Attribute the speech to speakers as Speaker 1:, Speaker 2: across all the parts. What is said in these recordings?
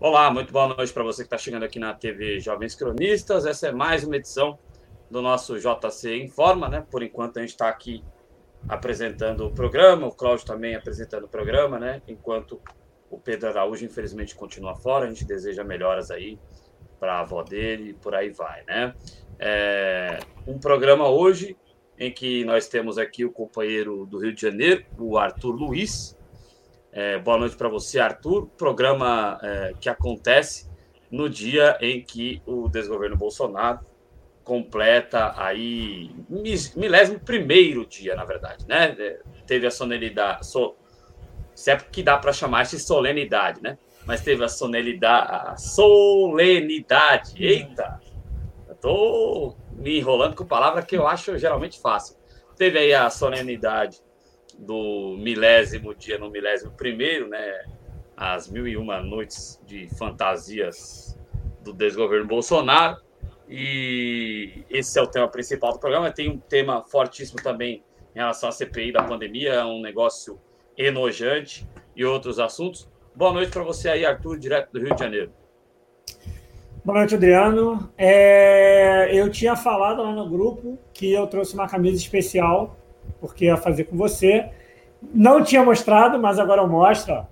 Speaker 1: Olá, muito boa noite para você que está chegando aqui na TV Jovens Cronistas. Essa é mais uma edição do nosso JC Informa, né? Por enquanto a gente está aqui apresentando o programa, o Cláudio também apresentando o programa, né? Enquanto o Pedro Araújo, infelizmente, continua fora. A gente deseja melhoras aí para a avó dele e por aí vai, né? É um programa hoje em que nós temos aqui o companheiro do Rio de Janeiro, o Arthur Luiz, é, boa noite para você, Arthur. Programa é, que acontece no dia em que o desgoverno Bolsonaro completa aí milésimo primeiro dia, na verdade, né? É, teve a solenidade, so, se é que dá para chamar de solenidade, né? Mas teve a solenidade, a solenidade. Eita, eu tô me enrolando com palavra que eu acho geralmente fácil. Teve aí a solenidade do milésimo dia no milésimo primeiro, né? As mil e uma noites de fantasias do desgoverno Bolsonaro. E esse é o tema principal do programa. Tem um tema fortíssimo também em relação à CPI da pandemia, um negócio enojante e outros assuntos. Boa noite para você aí, Arthur, direto do Rio de Janeiro.
Speaker 2: Boa noite, Adriano. É, eu tinha falado lá no grupo que eu trouxe uma camisa especial porque ia fazer com você. Não tinha mostrado, mas agora eu mostro.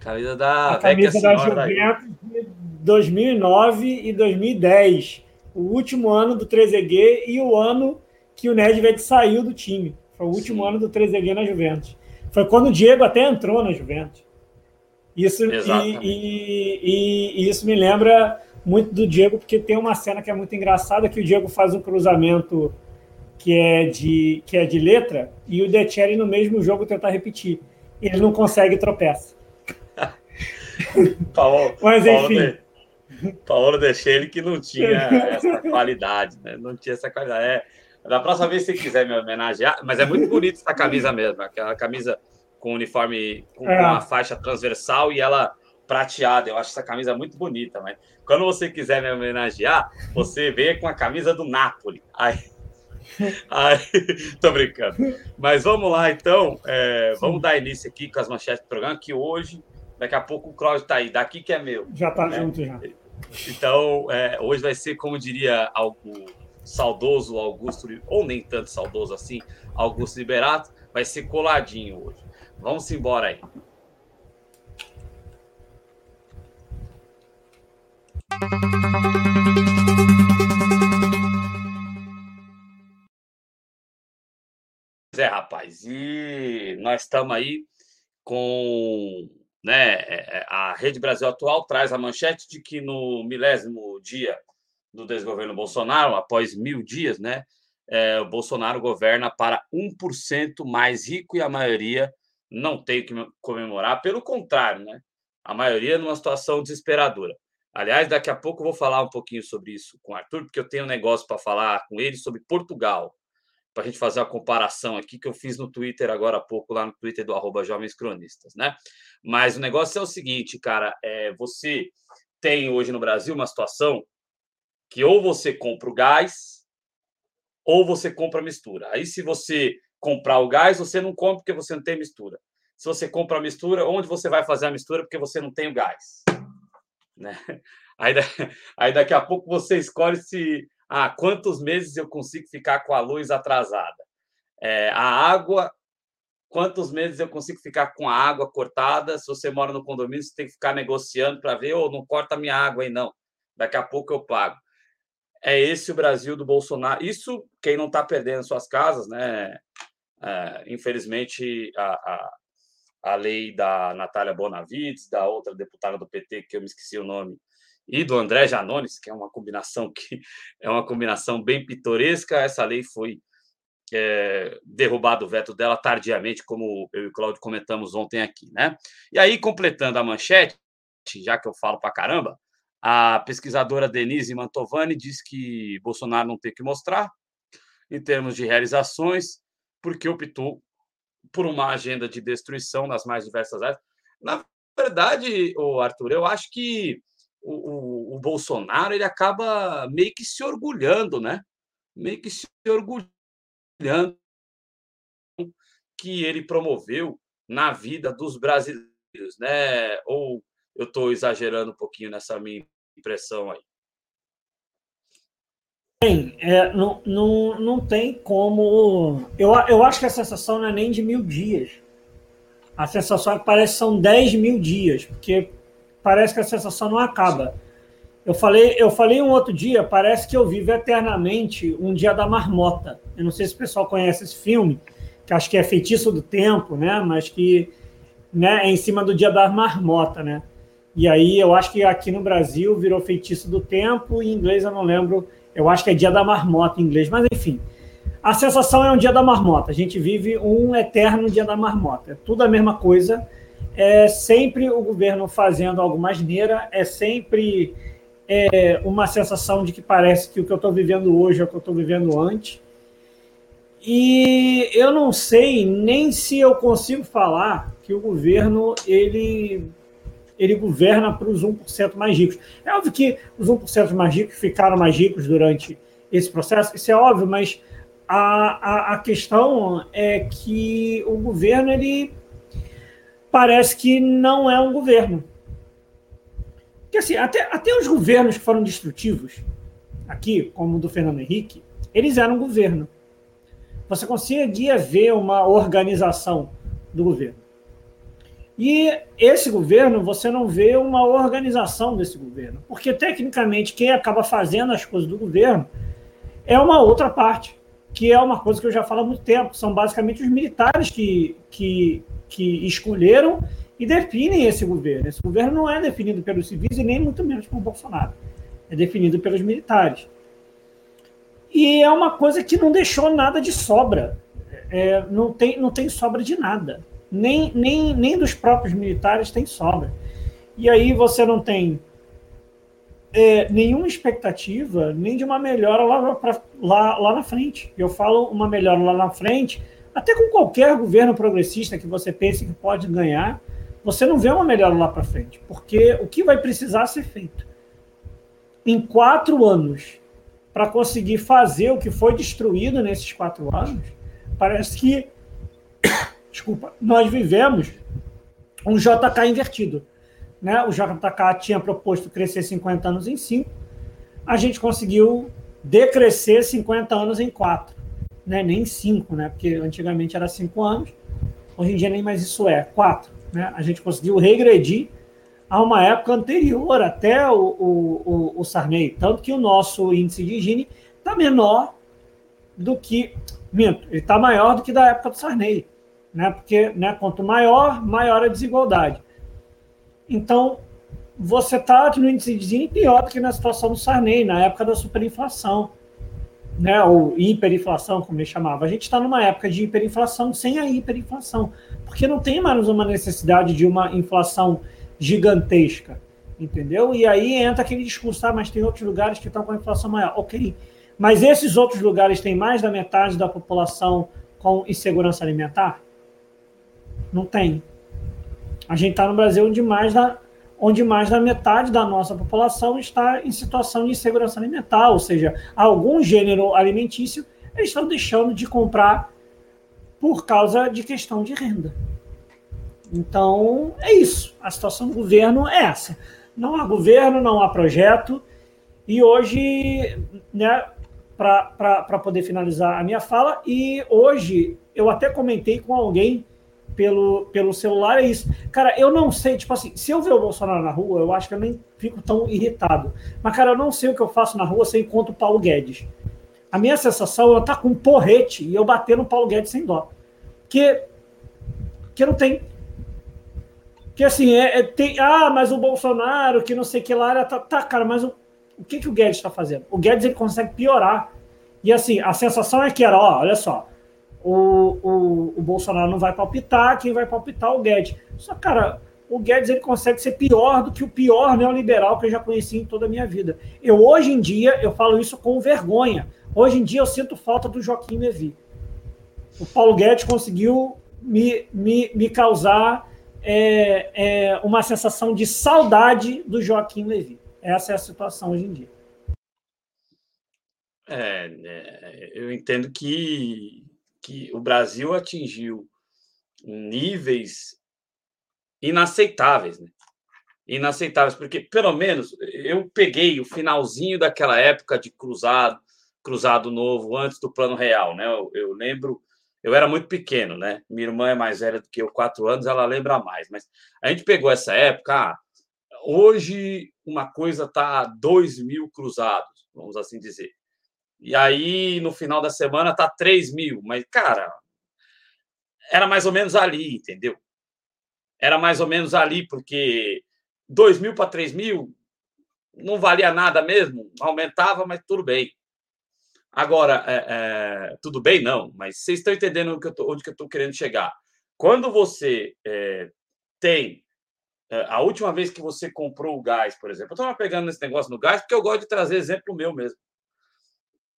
Speaker 1: Camisa da,
Speaker 2: a camisa da Juventus de 2009 e 2010. O último ano do Trezeguet e o ano que o Nedved saiu do time. Foi o último Sim. ano do Trezeguet na Juventus. Foi quando o Diego até entrou na Juventus. Isso, e, e, e, e, isso me lembra muito do Diego, porque tem uma cena que é muito engraçada, que o Diego faz um cruzamento que é de, que é de letra, e o De no mesmo jogo tentar repetir. Ele não consegue tropeça.
Speaker 1: Paulo, Mas enfim. Paulo, de, Paulo que não tinha essa qualidade, né? Não tinha essa qualidade. É, da próxima vez, se quiser me homenagear, mas é muito bonita essa camisa mesmo, aquela camisa com uniforme com, é. uma faixa transversal e ela prateada. Eu acho essa camisa muito bonita, mas quando você quiser me homenagear, você vê com a camisa do Napoli. Aí Ai, tô brincando. Mas vamos lá, então. É, vamos dar início aqui com as manchetes do programa, que hoje, daqui a pouco o Cláudio tá aí. Daqui que é meu.
Speaker 2: Já tá né? junto, já.
Speaker 1: Então, é, hoje vai ser, como diria o saudoso Augusto, ou nem tanto saudoso assim, Augusto Liberato, vai ser coladinho hoje. Vamos embora aí. é, rapaz. E nós estamos aí com né, é, é, a Rede Brasil Atual traz a manchete de que no milésimo dia do desgoverno Bolsonaro, após mil dias, né, é, o Bolsonaro governa para 1% mais rico e a maioria não tem que comemorar. Pelo contrário, né, a maioria numa situação desesperadora. Aliás, daqui a pouco eu vou falar um pouquinho sobre isso com o Arthur, porque eu tenho um negócio para falar com ele sobre Portugal para a gente fazer a comparação aqui que eu fiz no Twitter agora há pouco, lá no Twitter do arroba Jovens Cronistas, né? Mas o negócio é o seguinte, cara, é, você tem hoje no Brasil uma situação que ou você compra o gás ou você compra a mistura. Aí, se você comprar o gás, você não compra porque você não tem mistura. Se você compra a mistura, onde você vai fazer a mistura porque você não tem o gás? Né? Aí, aí daqui a pouco você escolhe se ah, quantos meses eu consigo ficar com a luz atrasada? É, a água, quantos meses eu consigo ficar com a água cortada? Se você mora no condomínio, você tem que ficar negociando para ver, ou oh, não corta minha água aí, não. Daqui a pouco eu pago. É esse o Brasil do Bolsonaro. Isso quem não está perdendo suas casas, né? É, infelizmente, a, a, a lei da Natália Bonavides, da outra deputada do PT, que eu me esqueci o nome, e do André Janones, que é uma combinação que é uma combinação bem pitoresca. Essa lei foi é, derrubado o veto dela tardiamente, como eu e o Cláudio comentamos ontem aqui, né? E aí, completando a manchete, já que eu falo para caramba, a pesquisadora Denise Mantovani diz que Bolsonaro não tem que mostrar em termos de realizações, porque optou por uma agenda de destruição nas mais diversas áreas. Na verdade, o Arthur, eu acho que o, o, o, Bolsonaro ele acaba meio que se orgulhando, né? Meio que se orgulhando que ele promoveu na vida dos brasileiros, né? Ou eu estou exagerando um pouquinho nessa minha impressão aí?
Speaker 2: Bem, é, não, não, não tem como. Eu, eu acho que a sensação não é nem de mil dias. A sensação é que parece que são 10 mil dias, porque parece que a sensação não acaba. Eu falei, eu falei um outro dia, parece que eu vivo eternamente um dia da marmota. Eu não sei se o pessoal conhece esse filme, que acho que é Feitiço do Tempo, né? Mas que né, é em cima do dia da marmota, né? E aí eu acho que aqui no Brasil virou Feitiço do Tempo, em inglês eu não lembro, eu acho que é dia da marmota em inglês, mas enfim. A sensação é um dia da marmota. A gente vive um eterno dia da marmota. É tudo a mesma coisa. É sempre o governo fazendo alguma asneira, é sempre é, uma sensação de que parece que o que eu estou vivendo hoje é o que eu estou vivendo antes. E eu não sei nem se eu consigo falar que o governo ele, ele governa para os 1% mais ricos. É óbvio que os 1% mais ricos ficaram mais ricos durante esse processo, isso é óbvio, mas a, a, a questão é que o governo ele parece que não é um governo. Porque assim, até, até os governos que foram destrutivos, aqui, como o do Fernando Henrique, eles eram governo. Você conseguia ver uma organização do governo. E esse governo, você não vê uma organização desse governo. Porque, tecnicamente, quem acaba fazendo as coisas do governo é uma outra parte, que é uma coisa que eu já falo há muito tempo. São basicamente os militares que, que, que escolheram e definem esse governo. Esse governo não é definido pelos civis e nem muito menos por Bolsonaro. É definido pelos militares. E é uma coisa que não deixou nada de sobra. É, não, tem, não tem sobra de nada. Nem, nem, nem dos próprios militares tem sobra. E aí você não tem é, nenhuma expectativa nem de uma melhora lá, pra, lá, lá na frente. Eu falo uma melhora lá na frente, até com qualquer governo progressista que você pense que pode ganhar, você não vê uma melhora lá para frente, porque o que vai precisar ser feito em quatro anos para conseguir fazer o que foi destruído nesses quatro anos, parece que, desculpa, nós vivemos um JK invertido. Né? O JK tinha proposto crescer 50 anos em 5, a gente conseguiu decrescer 50 anos em 4, né? nem 5, né? porque antigamente era 5 anos, hoje em dia nem mais isso é, 4. Né? A gente conseguiu regredir a uma época anterior até o, o, o, Sarney. Tanto que o nosso índice de Gini está menor do que. Minto, ele está maior do que da época do Sarney. Né? Porque né, quanto maior, maior a desigualdade. Então, você está no índice de Gini pior do que na situação do Sarney, na época da superinflação né, ou hiperinflação, como ele chamava. A gente está numa época de hiperinflação sem a hiperinflação, porque não tem mais uma necessidade de uma inflação gigantesca, entendeu? E aí entra aquele discurso, ah, mas tem outros lugares que estão com a inflação maior. Ok, mas esses outros lugares têm mais da metade da população com insegurança alimentar? Não tem. A gente está no Brasil onde mais da onde mais da metade da nossa população está em situação de insegurança alimentar, ou seja, algum gênero alimentício eles estão deixando de comprar por causa de questão de renda. Então, é isso. A situação do governo é essa. Não há governo, não há projeto. E hoje, né, para poder finalizar a minha fala, e hoje eu até comentei com alguém pelo, pelo celular é isso. Cara, eu não sei, tipo assim, se eu ver o Bolsonaro na rua, eu acho que eu nem fico tão irritado. Mas, cara, eu não sei o que eu faço na rua se eu encontro o Paulo Guedes. A minha sensação é estar com um porrete e eu bater no Paulo Guedes sem dó. Que, que não tem. Que assim, é, é, tem. Ah, mas o Bolsonaro, que não sei que lá, tá, tá cara, mas o, o que, que o Guedes está fazendo? O Guedes ele consegue piorar. E assim, a sensação é que era, ó, olha só, o, o, o Bolsonaro não vai palpitar, quem vai palpitar é o Guedes. Só, cara, o Guedes ele consegue ser pior do que o pior neoliberal que eu já conheci em toda a minha vida. Eu, hoje em dia, eu falo isso com vergonha. Hoje em dia, eu sinto falta do Joaquim Levy. O Paulo Guedes conseguiu me, me, me causar é, é, uma sensação de saudade do Joaquim Levy. Essa é a situação hoje em dia.
Speaker 1: É, é eu entendo que que o Brasil atingiu níveis inaceitáveis, né? Inaceitáveis, porque pelo menos eu peguei o finalzinho daquela época de cruzado, cruzado novo, antes do plano real, né? Eu, eu lembro, eu era muito pequeno, né? Minha irmã é mais velha do que eu, quatro anos, ela lembra mais, mas a gente pegou essa época. Ah, hoje uma coisa tá dois mil cruzados, vamos assim dizer. E aí, no final da semana, tá 3 mil. Mas, cara, era mais ou menos ali, entendeu? Era mais ou menos ali, porque 2 mil para 3 mil não valia nada mesmo, aumentava, mas tudo bem. Agora, é, é, tudo bem, não, mas vocês estão entendendo eu tô, onde que eu estou querendo chegar. Quando você é, tem é, a última vez que você comprou o gás, por exemplo, eu estava pegando esse negócio no gás porque eu gosto de trazer exemplo meu mesmo.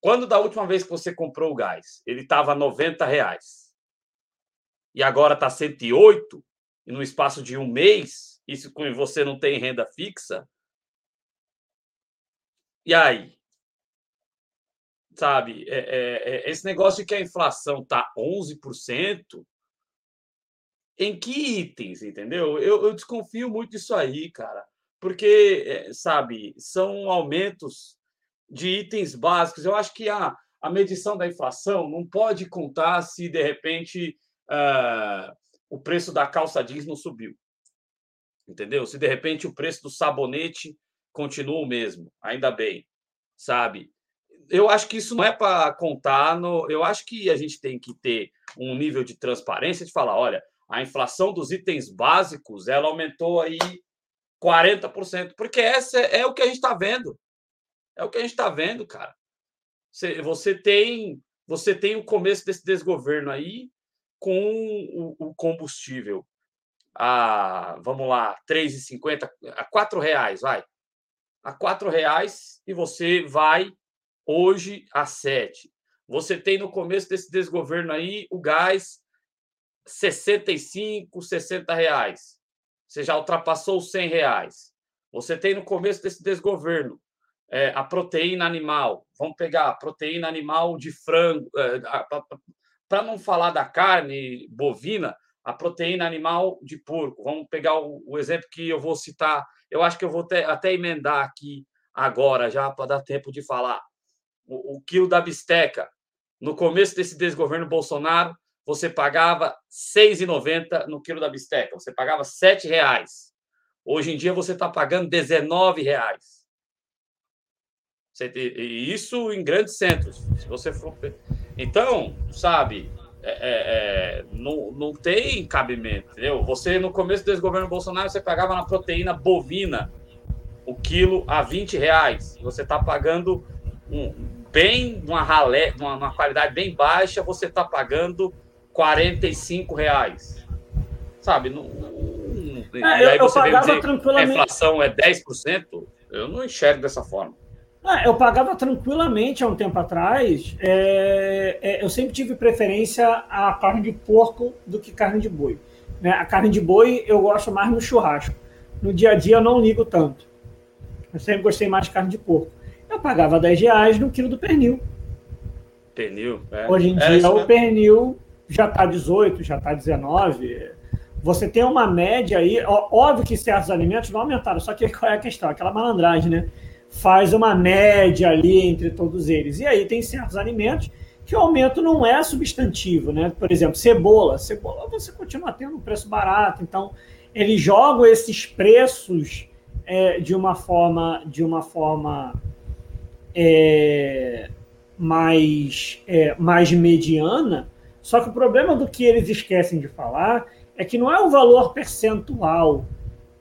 Speaker 1: Quando da última vez que você comprou o gás, ele estava 90 reais. E agora está 108, e no espaço de um mês, isso com você não tem renda fixa, e aí? Sabe, é, é, é, esse negócio de que a inflação está 11%, em que itens, entendeu? Eu, eu desconfio muito disso aí, cara, porque, é, sabe, são aumentos de itens básicos. Eu acho que a, a medição da inflação não pode contar se, de repente, uh, o preço da calça jeans não subiu. Entendeu? Se, de repente, o preço do sabonete continua o mesmo. Ainda bem, sabe? Eu acho que isso não é para contar. No... Eu acho que a gente tem que ter um nível de transparência de falar: olha, a inflação dos itens básicos ela aumentou aí 40%, porque essa é, o que a gente está vendo. É o que a gente está vendo, cara. Você, você, tem você tem o começo desse desgoverno aí com o, o combustível a, vamos lá, 3,50, a 4 reais, vai. A 4 reais e você vai hoje a 7. Você tem no começo desse desgoverno aí o gás 65, 60 reais. Você já ultrapassou os 100 reais. Você tem no começo desse desgoverno é, a proteína animal. Vamos pegar a proteína animal de frango, é, para não falar da carne bovina, a proteína animal de porco. Vamos pegar o, o exemplo que eu vou citar. Eu acho que eu vou até, até emendar aqui agora, já para dar tempo de falar. O, o, quilo da bisteca. No começo desse desgoverno Bolsonaro, você pagava R$ 6,90 no quilo da bisteca. Você pagava R$ 7,00. Hoje em dia você está pagando R$ 19,00. E isso em grandes centros. Se você for. Então, sabe, é, é, é, não, não tem cabimento, entendeu? Você, no começo desse governo Bolsonaro, você pagava na proteína bovina o quilo a 20 reais. Você está pagando um, bem, uma ralé, uma, uma qualidade bem baixa, você está pagando 45 reais. Sabe? Não, não, é, e aí você vem dizer a inflação é 10%, eu não enxergo dessa forma.
Speaker 2: Ah, eu pagava tranquilamente há um tempo atrás. É, é, eu sempre tive preferência a carne de porco do que carne de boi. Né? A carne de boi eu gosto mais no churrasco. No dia a dia eu não ligo tanto. Eu sempre gostei mais de carne de porco. Eu pagava 10 reais no quilo do pernil.
Speaker 1: Pernil?
Speaker 2: É. Hoje em é dia o pernil já está 18, já está 19. Você tem uma média aí. Óbvio que certos alimentos não aumentaram, só que qual é a questão? Aquela malandragem, né? Faz uma média ali entre todos eles. E aí tem certos alimentos que o aumento não é substantivo, né? Por exemplo, cebola. Cebola você continua tendo um preço barato, então eles jogam esses preços é, de uma forma, de uma forma é, mais, é, mais mediana. Só que o problema do que eles esquecem de falar é que não é o valor percentual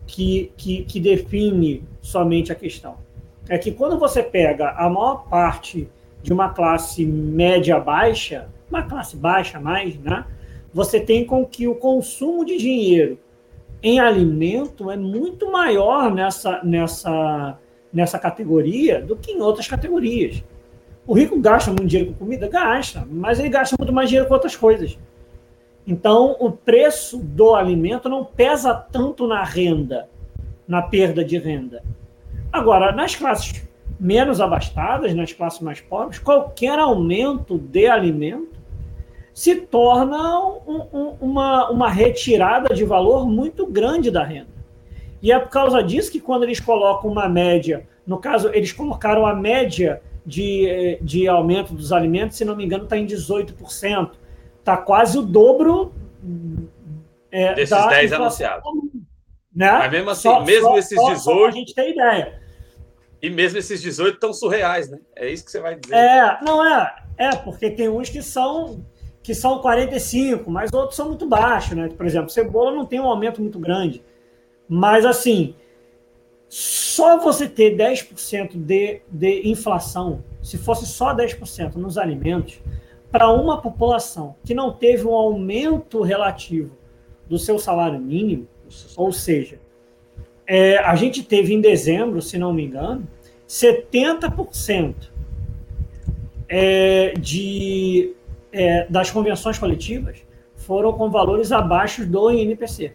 Speaker 2: que, que, que define somente a questão é que quando você pega a maior parte de uma classe média baixa, uma classe baixa mais, né? Você tem com que o consumo de dinheiro em alimento é muito maior nessa, nessa, nessa categoria do que em outras categorias. O rico gasta muito dinheiro com comida? Gasta, mas ele gasta muito mais dinheiro com outras coisas. Então, o preço do alimento não pesa tanto na renda, na perda de renda. Agora, nas classes menos abastadas, nas classes mais pobres, qualquer aumento de alimento se torna um, um, uma, uma retirada de valor muito grande da renda. E é por causa disso que, quando eles colocam uma média, no caso, eles colocaram a média de, de aumento dos alimentos, se não me engano, está em 18%. Está quase o dobro
Speaker 1: é, desses 10 anunciados.
Speaker 2: Né?
Speaker 1: Mas mesmo assim, só, mesmo só, esses 18. Só
Speaker 2: a gente tem ideia.
Speaker 1: E mesmo esses 18 estão surreais, né? É isso que você vai dizer.
Speaker 2: É, não é. É, porque tem uns que são que são 45, mas outros são muito baixos, né? Por exemplo, cebola não tem um aumento muito grande. Mas assim, só você ter 10% de, de inflação, se fosse só 10% nos alimentos, para uma população que não teve um aumento relativo do seu salário mínimo, ou seja, é, a gente teve em dezembro, se não me engano, 70% é, de, é, das convenções coletivas foram com valores abaixo do INPC.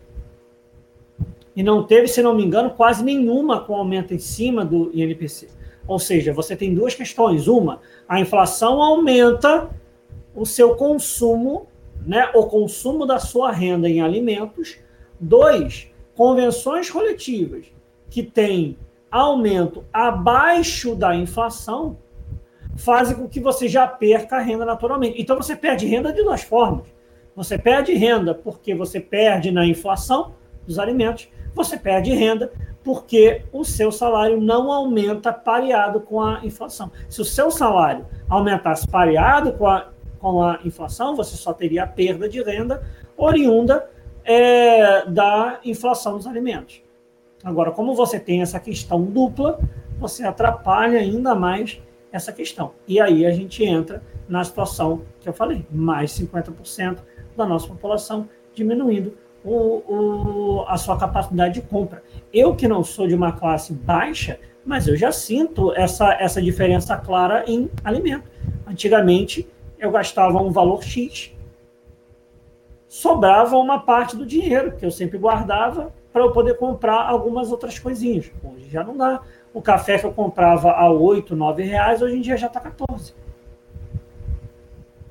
Speaker 2: E não teve, se não me engano, quase nenhuma com aumento em cima do INPC. Ou seja, você tem duas questões. Uma, a inflação aumenta o seu consumo, né, o consumo da sua renda em alimentos. Dois, convenções coletivas que têm aumento abaixo da inflação fazem com que você já perca a renda naturalmente. Então você perde renda de duas formas. Você perde renda porque você perde na inflação dos alimentos, você perde renda porque o seu salário não aumenta pareado com a inflação. Se o seu salário aumentasse pareado com a, com a inflação, você só teria a perda de renda oriunda é, da inflação dos alimentos. Agora, como você tem essa questão dupla, você atrapalha ainda mais essa questão. E aí a gente entra na situação que eu falei: mais 50% da nossa população diminuindo o, o, a sua capacidade de compra. Eu que não sou de uma classe baixa, mas eu já sinto essa, essa diferença clara em alimento. Antigamente, eu gastava um valor X sobrava uma parte do dinheiro que eu sempre guardava para eu poder comprar algumas outras coisinhas. Hoje já não dá. O café que eu comprava a 8, 9 reais, hoje em dia já está 14.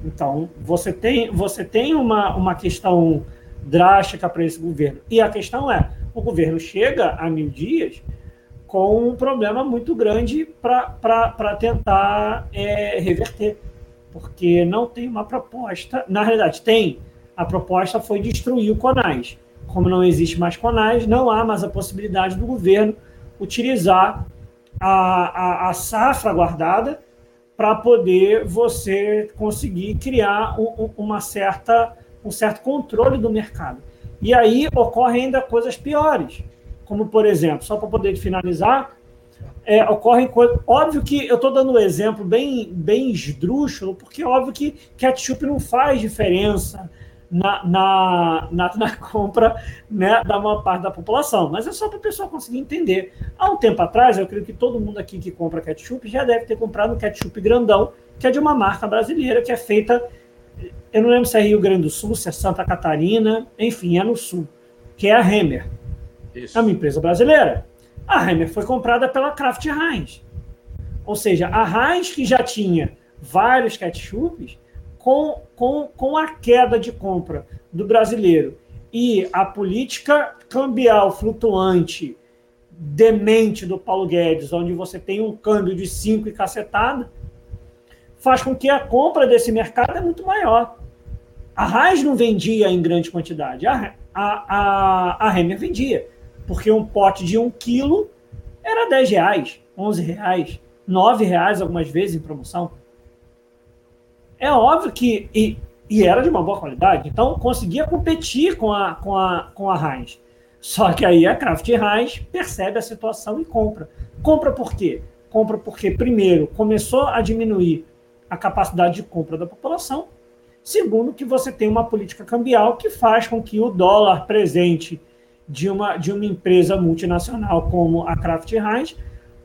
Speaker 2: Então, você tem, você tem uma, uma questão drástica para esse governo. E a questão é, o governo chega a mil dias com um problema muito grande para tentar é, reverter. Porque não tem uma proposta. Na realidade, tem, a proposta foi destruir o CONAS. Como não existe mais CONAS, não há mais a possibilidade do governo utilizar a, a, a safra guardada para poder você conseguir criar um, uma certa, um certo controle do mercado. E aí ocorrem ainda coisas piores, como, por exemplo, só para poder finalizar, é, ocorrem coisas. Óbvio que eu estou dando um exemplo bem, bem esdrúxulo, porque óbvio que ketchup não faz diferença na, na, na, na, compra né, da maior parte da população. Mas é só para o pessoal conseguir entender. Há um tempo atrás, eu creio que todo mundo aqui que compra ketchup já deve ter comprado um ketchup grandão, que é de uma marca brasileira, que é feita. Eu não lembro se é Rio Grande do Sul, se é Santa Catarina, enfim, é no Sul, que é a Hemer. Isso. É uma empresa brasileira. A Hemer foi comprada pela Kraft Heinz. Ou seja, a Heinz, que já tinha vários ketchups, com, com, com a queda de compra do brasileiro e a política cambial flutuante demente do Paulo Guedes, onde você tem um câmbio de 5 e cacetada, faz com que a compra desse mercado é muito maior. A Raiz não vendia em grande quantidade, a, a, a, a Renner vendia, porque um pote de um quilo era 10 reais, 11 reais, 9 reais algumas vezes em promoção. É óbvio que. E, e era de uma boa qualidade, então conseguia competir com a, com a, com a Heinz. Só que aí a Kraft Heinz percebe a situação e compra. Compra por quê? Compra porque, primeiro, começou a diminuir a capacidade de compra da população. Segundo, que você tem uma política cambial que faz com que o dólar presente de uma, de uma empresa multinacional como a Kraft Heinz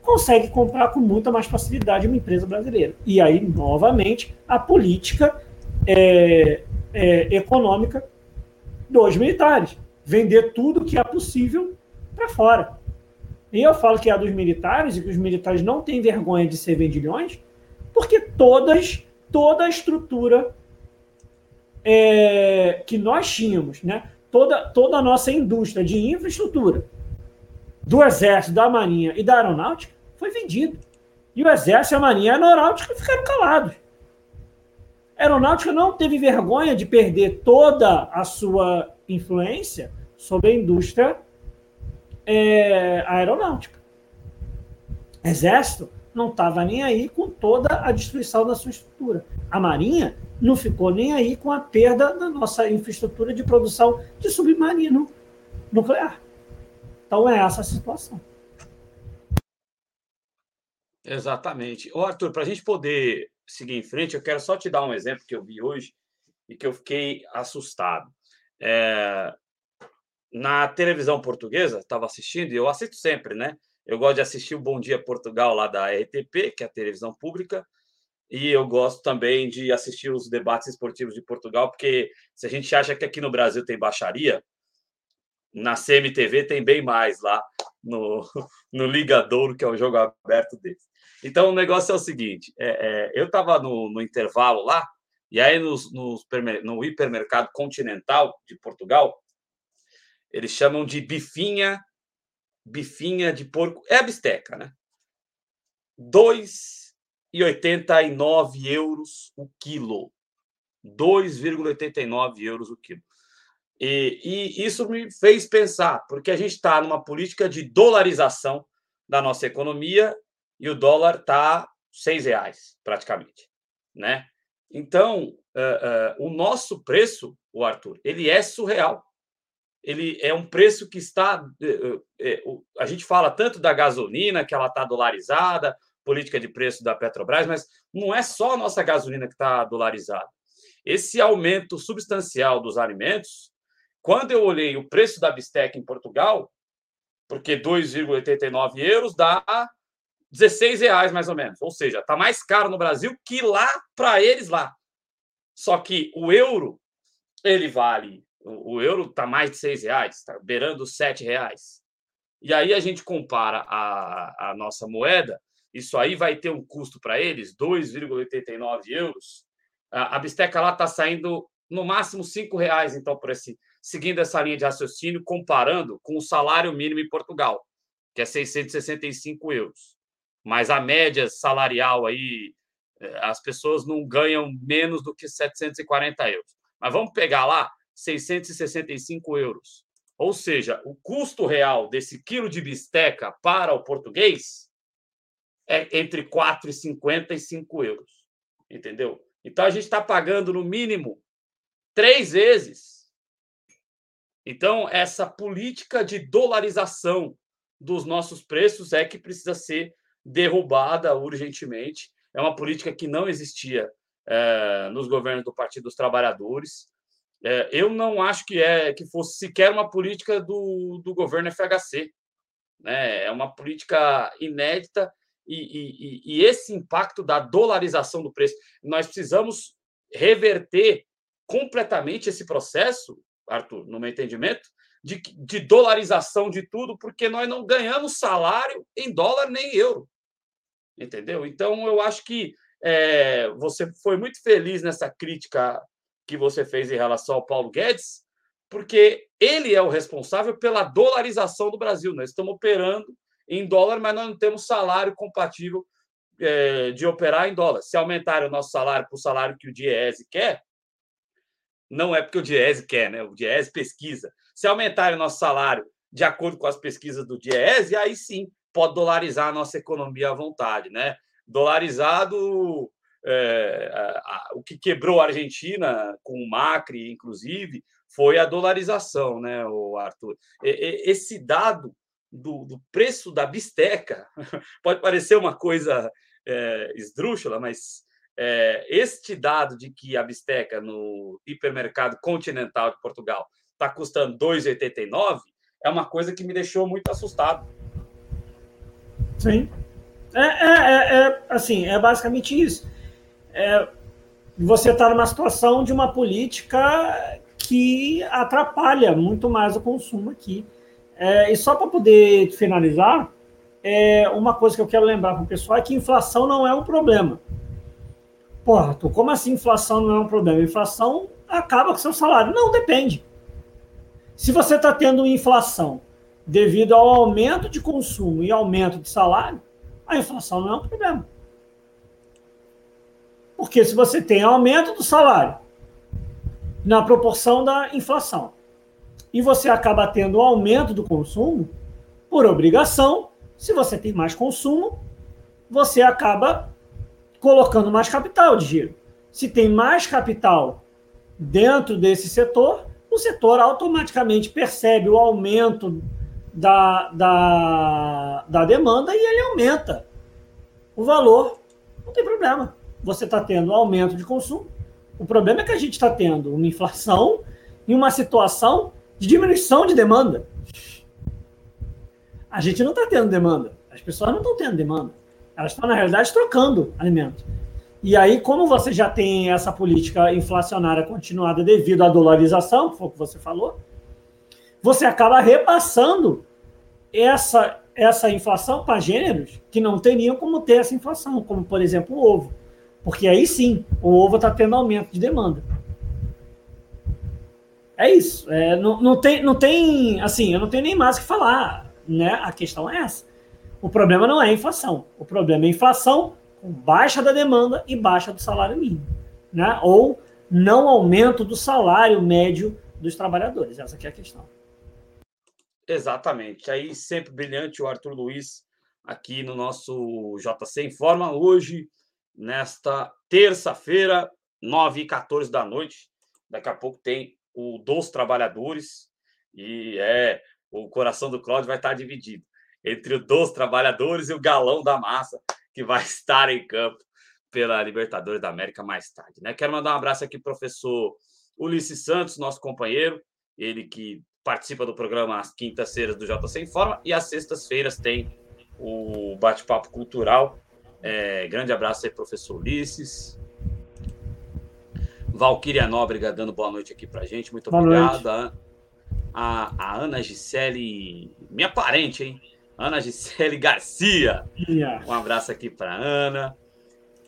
Speaker 2: consegue comprar com muita mais facilidade uma empresa brasileira. E aí, novamente, a política é, é, econômica dos militares. Vender tudo que é possível para fora. E eu falo que é a dos militares e que os militares não têm vergonha de ser vendilhões, porque todas, toda a estrutura é, que nós tínhamos, né? Toda, toda a nossa indústria de infraestrutura do Exército, da Marinha e da Aeronáutica foi vendido. E o Exército, a Marinha e a Aeronáutica ficaram calados. A Aeronáutica não teve vergonha de perder toda a sua influência sobre a indústria é, aeronáutica. Exército não estava nem aí com toda a destruição da sua estrutura. A Marinha não ficou nem aí com a perda da nossa infraestrutura de produção de submarino nuclear. Então é essa a situação.
Speaker 1: Exatamente. Ô, Arthur, para a gente poder seguir em frente, eu quero só te dar um exemplo que eu vi hoje e que eu fiquei assustado. É... Na televisão portuguesa, estava assistindo, e eu assisto sempre, né? Eu gosto de assistir o Bom Dia Portugal lá da RTP, que é a televisão pública, e eu gosto também de assistir os debates esportivos de Portugal, porque se a gente acha que aqui no Brasil tem baixaria, na CMTV tem bem mais lá no, no Ligadouro, que é um jogo aberto deles. Então o negócio é o seguinte: é, é, eu estava no, no, intervalo lá, e aí nos, no hipermercado continental de Portugal, eles chamam de bifinha bifinha de porco, é a bisteca, né? 2,89 euros o quilo. 2,89 euros o quilo. E, e, isso me fez pensar, porque a gente está numa política de dolarização da nossa economia e o dólar está seis reais praticamente, né? Então, uh, uh, o nosso preço, o Arthur, ele é surreal ele é um preço que está. Eh, a gente fala tanto da gasolina, que ela está dolarizada, política de preço da Petrobras, mas não é só a nossa gasolina que está dolarizada. Esse aumento substancial dos alimentos, quando eu olhei o preço da bisteca em Portugal, porque 2,89 euros dá 16 reais mais ou menos, ou seja, está mais caro no Brasil que lá para eles lá. Só que o euro ele vale o, euro está mais de seis reais, está beirando sete reais. E aí a gente compara a, a nossa moeda, isso aí vai ter um custo para eles, 2,89 euros. A, a bisteca lá está saindo no máximo cinco reais, então, por esse, seguindo essa linha de raciocínio, comparando com o salário mínimo em Portugal, que é 665 euros. Mas a média salarial aí, eh, as pessoas não ganham menos do que 740 euros. Mas vamos pegar lá 665 euros. Ou seja, o custo real desse quilo de bisteca para o português é entre 4,50 e 5 euros. Entendeu? Então a gente está pagando no mínimo três vezes. Então, essa política de dolarização dos nossos preços é que precisa ser derrubada urgentemente. É uma política que não existia é, nos governos do Partido dos Trabalhadores. É, eu não acho que é que fosse sequer uma política do, do governo FHC. Né? É uma política inédita e, e, e esse impacto da dolarização do preço. Nós precisamos reverter completamente esse processo, Arthur, no meu entendimento, de, de dolarização de tudo, porque nós não ganhamos salário em dólar nem euro. Entendeu? Então, eu acho que é, você foi muito feliz nessa crítica que você fez em relação ao Paulo Guedes, porque ele é o responsável pela dolarização do Brasil. Nós estamos operando em dólar, mas nós não temos salário compatível é, de operar em dólar. Se aumentar o nosso salário para o salário que o Diese quer, não é porque o Diese quer, né? O Diese pesquisa. Se aumentar o nosso salário de acordo com as pesquisas do Diese, aí sim pode dolarizar a nossa economia à vontade, né? Dolarizado é, a, o que quebrou a Argentina, com o Macri, inclusive, foi a dolarização, né, o Arthur? E, e, esse dado do, do, preço da bisteca pode parecer uma coisa é, esdrúxula, mas é, este dado de que a bisteca no hipermercado continental de Portugal está custando 2,89 é uma coisa que me deixou muito assustado.
Speaker 2: Sim. É, é, é, é assim, é basicamente isso é, você está numa situação de uma política que atrapalha muito mais o consumo aqui. É, e só para poder finalizar, é, uma coisa que eu quero lembrar para o pessoal é que inflação não é um problema. Porra, como assim inflação não é um problema? Inflação acaba com seu salário. Não, depende. Se você está tendo inflação devido ao aumento de consumo e aumento de salário, a inflação não é um problema. Porque se você tem aumento do salário na proporção da inflação e você acaba tendo aumento do consumo, por obrigação, se você tem mais consumo, você acaba colocando mais capital de giro. Se tem mais capital dentro desse setor, o setor automaticamente percebe o aumento da, da, da demanda e ele aumenta o valor. Não tem problema. Você está tendo aumento de consumo. O problema é que a gente está tendo uma inflação e uma situação de diminuição de demanda. A gente não está tendo demanda. As pessoas não estão tendo demanda. Elas estão, na realidade, trocando alimento. E aí, como você já tem essa política inflacionária continuada devido à dolarização, que foi o que você falou, você acaba repassando essa, essa inflação para gêneros que não teriam como ter essa inflação, como, por exemplo, o ovo. Porque aí sim, o ovo está tendo aumento de demanda. É isso. É, não, não, tem, não tem, assim, eu não tenho nem mais o que falar. Né? A questão é essa. O problema não é a inflação. O problema é a inflação com baixa da demanda e baixa do salário mínimo, né? Ou não aumento do salário médio dos trabalhadores. Essa é a questão.
Speaker 1: Exatamente. Aí sempre brilhante o Arthur Luiz aqui no nosso JC Informa hoje nesta terça-feira, 9 e 14 da noite. Daqui a pouco tem o dos trabalhadores e é o coração do Cláudio vai estar dividido entre o dos trabalhadores e o galão da massa, que vai estar em campo pela Libertadores da América mais tarde. Né? Quero mandar um abraço aqui para o professor Ulisses Santos, nosso companheiro, ele que participa do programa às quintas-feiras do JC Sem Forma e às sextas-feiras tem o bate-papo cultural. É, grande abraço aí, professor Ulisses. Valquíria Nóbrega dando boa noite aqui para gente. Muito boa obrigado. A, a Ana Gisele, minha parente, hein? Ana Gisele Garcia. Yeah. Um abraço aqui para Ana.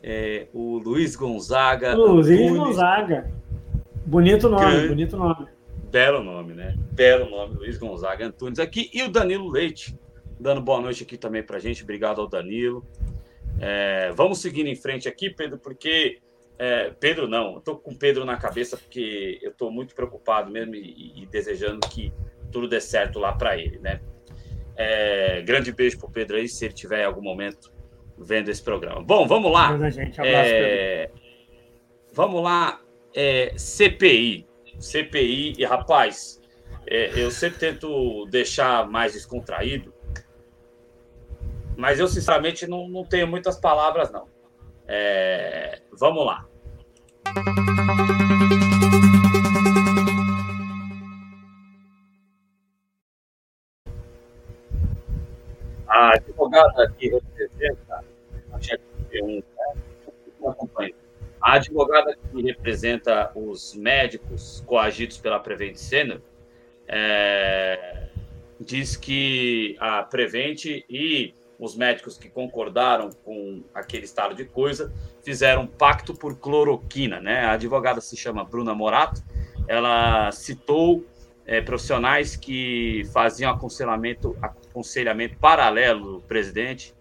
Speaker 1: É, o Luiz Gonzaga.
Speaker 2: Luiz Antunes. Gonzaga. Bonito nome, Grande... bonito nome.
Speaker 1: Belo nome, né? Belo nome, Luiz Gonzaga Antunes aqui. E o Danilo Leite, dando boa noite aqui também para gente. Obrigado ao Danilo. É, vamos seguindo em frente aqui, Pedro, porque. É, Pedro, não, tô com Pedro na cabeça porque eu estou muito preocupado mesmo e, e, desejando que tudo dê certo lá para ele, né? É, grande beijo pro Pedro aí, se ele tiver em algum momento vendo esse programa. Bom, vamos lá. Abraço, é, vamos lá. É, CPI. CPI, e rapaz, é, eu sempre tento deixar mais descontraído, mas eu sinceramente não, não tenho muitas palavras, não. É, vamos lá. A advogada que representa a chefe P1, né? a advogada que representa os médicos coagidos pela Prevent Senior é, diz que a Prevent e os médicos que concordaram com aquele estado de coisa fizeram um pacto por cloroquina, né? A advogada se chama Bruna Morato, ela citou é, profissionais que faziam aconselhamento, aconselhamento paralelo do presidente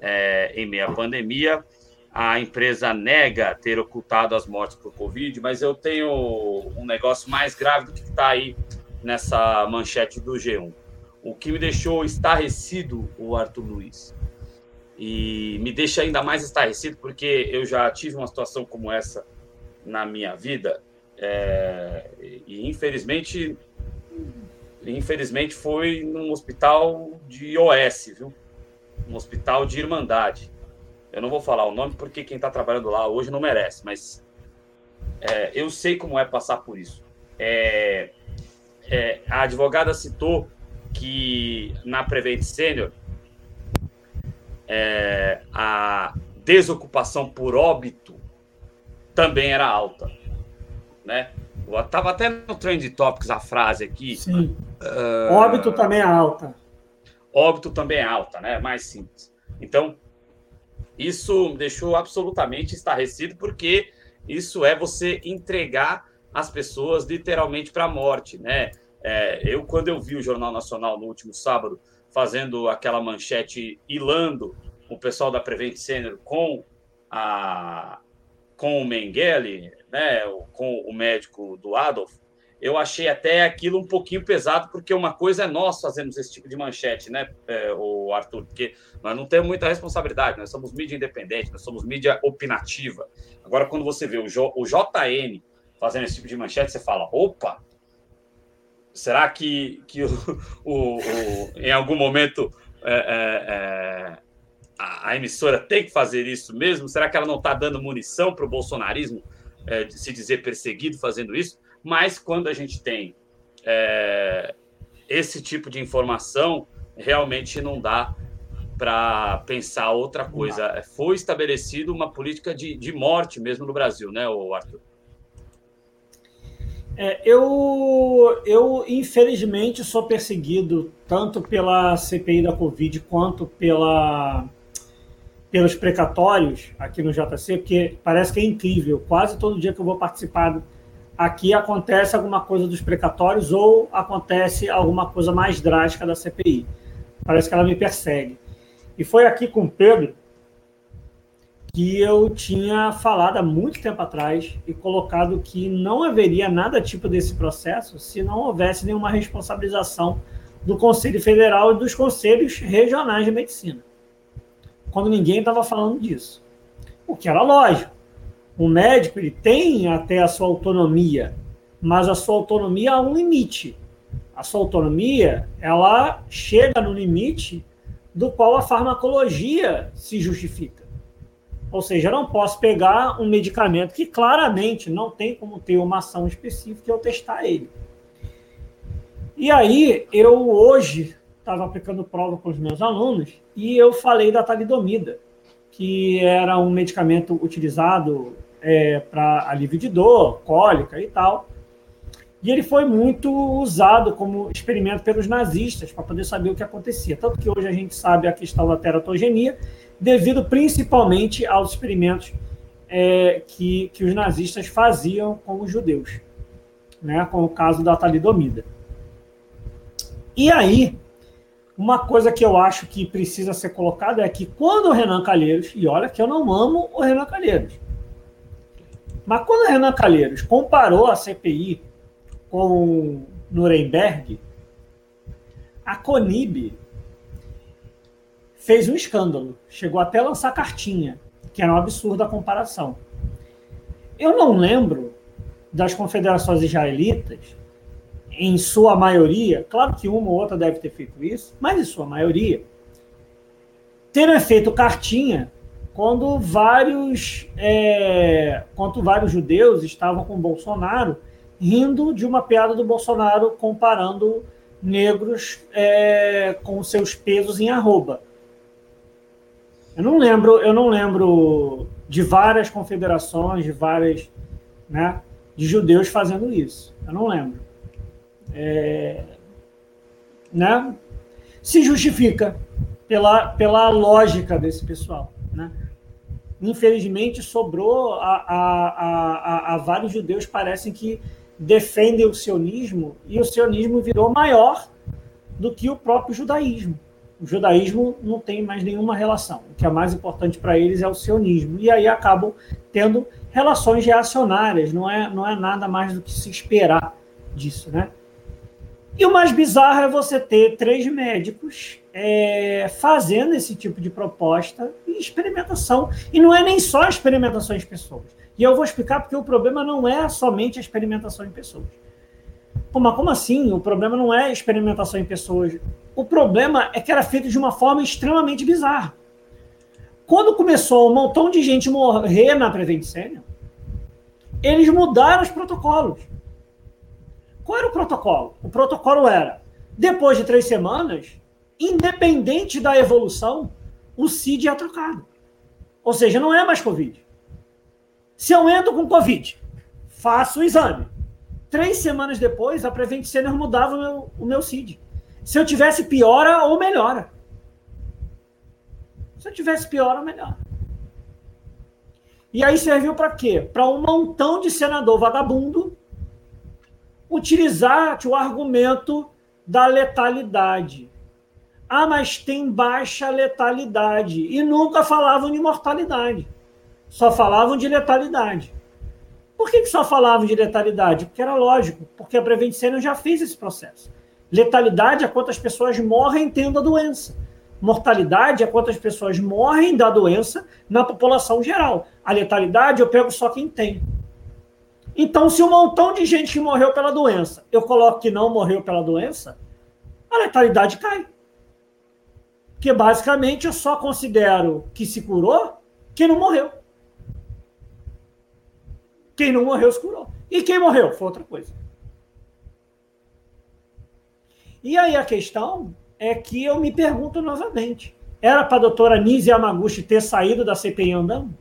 Speaker 1: é, em meio à pandemia. A empresa nega ter ocultado as mortes por Covid, mas eu tenho um negócio mais grave do que está aí nessa manchete do G1. O que me deixou estarrecido, o Arthur Luiz, e me deixa ainda mais estarrecido porque eu já tive uma situação como essa na minha vida é, e infelizmente infelizmente foi num hospital de OS, viu? Um hospital de Irmandade. Eu não vou falar o nome porque quem está trabalhando lá hoje não merece, mas é, eu sei como é passar por isso. É, é, a advogada citou que na Prevent Senior é, a desocupação por óbito também era alta, né? Estava até no Trend Topics a frase aqui.
Speaker 2: Sim. Uh, óbito também é alta.
Speaker 1: Óbito também é alta, né? Mais simples. Então, isso me deixou absolutamente estarrecido, porque isso é você entregar as pessoas literalmente para a morte, né? É, eu, quando eu vi o Jornal Nacional no último sábado fazendo aquela manchete hilando o pessoal da Prevent Senior com a com o Mengele, né, com o médico do Adolf, eu achei até aquilo um pouquinho pesado, porque uma coisa é nós fazermos esse tipo de manchete, né, é, o Arthur, porque nós não temos muita responsabilidade, nós somos mídia independente, nós somos mídia opinativa. Agora, quando você vê o, J, o JN fazendo esse tipo de manchete, você fala, opa, será que, que o, o, o em algum momento é, é, é a, a, emissora tem que fazer isso mesmo? Será que ela não está dando munição para o bolsonarismo é, de se dizer perseguido fazendo isso? Mas quando a gente tem é, esse tipo de informação, realmente não dá para pensar outra coisa. Foi estabelecida uma política de, de morte mesmo no Brasil, né, Arthur?
Speaker 2: É, eu, eu, infelizmente, sou perseguido tanto pela CPI da Covid quanto pela, pelos precatórios aqui no JC, porque parece que é incrível. Quase todo dia que eu vou participar aqui acontece alguma coisa dos precatórios ou acontece alguma coisa mais drástica da CPI. Parece que ela me persegue. E foi aqui com o Pedro que eu tinha falado há muito tempo atrás e colocado que não haveria nada tipo desse processo se não houvesse nenhuma responsabilização do Conselho Federal e dos conselhos regionais de medicina. Quando ninguém estava falando disso. O que era lógico o médico ele tem até a sua autonomia, mas a sua autonomia há um limite. A sua autonomia ela chega no limite do qual a farmacologia se justifica. Ou seja, eu não posso pegar um medicamento que claramente não tem como ter uma ação específica e eu testar ele. E aí, eu hoje estava aplicando prova com os meus alunos e eu falei da talidomida, que era um medicamento utilizado é, para alívio de dor, cólica e tal. E ele foi muito usado como experimento pelos nazistas para poder saber o que acontecia. Tanto que hoje a gente sabe a questão da teratogenia, devido principalmente aos experimentos é, que, que os nazistas faziam com os judeus, né, com o caso da talidomida. E aí, uma coisa que eu acho que precisa ser colocada é que quando o Renan Calheiros, e olha que eu não amo o Renan Calheiros, mas quando Renan Calheiros comparou a CPI com Nuremberg, a Conib fez um escândalo, chegou até a lançar cartinha, que era um absurdo a comparação. Eu não lembro das confederações israelitas, em sua maioria, claro que uma ou outra deve ter feito isso, mas em sua maioria, terem feito cartinha quando vários, é, quando vários judeus estavam com Bolsonaro, rindo de uma piada do Bolsonaro comparando negros é, com seus pesos em arroba. Eu não lembro, eu não lembro de várias confederações, de várias, né, de judeus fazendo isso. Eu não lembro. É, né? Se justifica pela, pela lógica desse pessoal, né? infelizmente, sobrou a, a, a, a, vários judeus parecem que defendem o sionismo e o sionismo virou maior do que o próprio judaísmo. O judaísmo não tem mais nenhuma relação. O que é mais importante para eles é o sionismo. E aí acabam tendo relações reacionárias. Não é, não é nada mais do que se esperar disso, né? E o mais bizarro é você ter três médicos é, fazendo esse tipo de proposta e experimentação. E não é nem só experimentação em pessoas. E eu vou explicar porque o problema não é somente a experimentação em pessoas. Pô, mas como assim? O problema não é experimentação em pessoas. O problema é que era feito de uma forma extremamente bizarra. Quando começou um montão de gente morrer na Prevent eles mudaram os protocolos. Qual era o protocolo? O protocolo era, depois de três semanas, independente da evolução, o CID é trocado. Ou seja, não é mais Covid. Se eu entro com Covid, faço o exame. Três semanas depois, a Prevent Senior mudava o meu, o meu CID. Se eu tivesse piora ou melhora. Se eu tivesse piora ou melhora. E aí serviu para quê? Para um montão de senador vagabundo utilizar o argumento da letalidade. Ah, mas tem baixa letalidade. E nunca falavam de mortalidade. Só falavam de letalidade. Por que, que só falavam de letalidade? Porque era lógico, porque a Prevent Senior já fez esse processo. Letalidade é quantas pessoas morrem tendo a doença. Mortalidade é quantas pessoas morrem da doença na população geral. A letalidade eu pego só quem tem. Então, se um montão de gente que morreu pela doença, eu coloco que não morreu pela doença, a letalidade cai. Porque basicamente eu só considero que se curou quem não morreu. Quem não morreu se curou. E quem morreu foi outra coisa. E aí a questão é que eu me pergunto novamente: era para a doutora Nise Yamaguchi ter saído da CPI andando?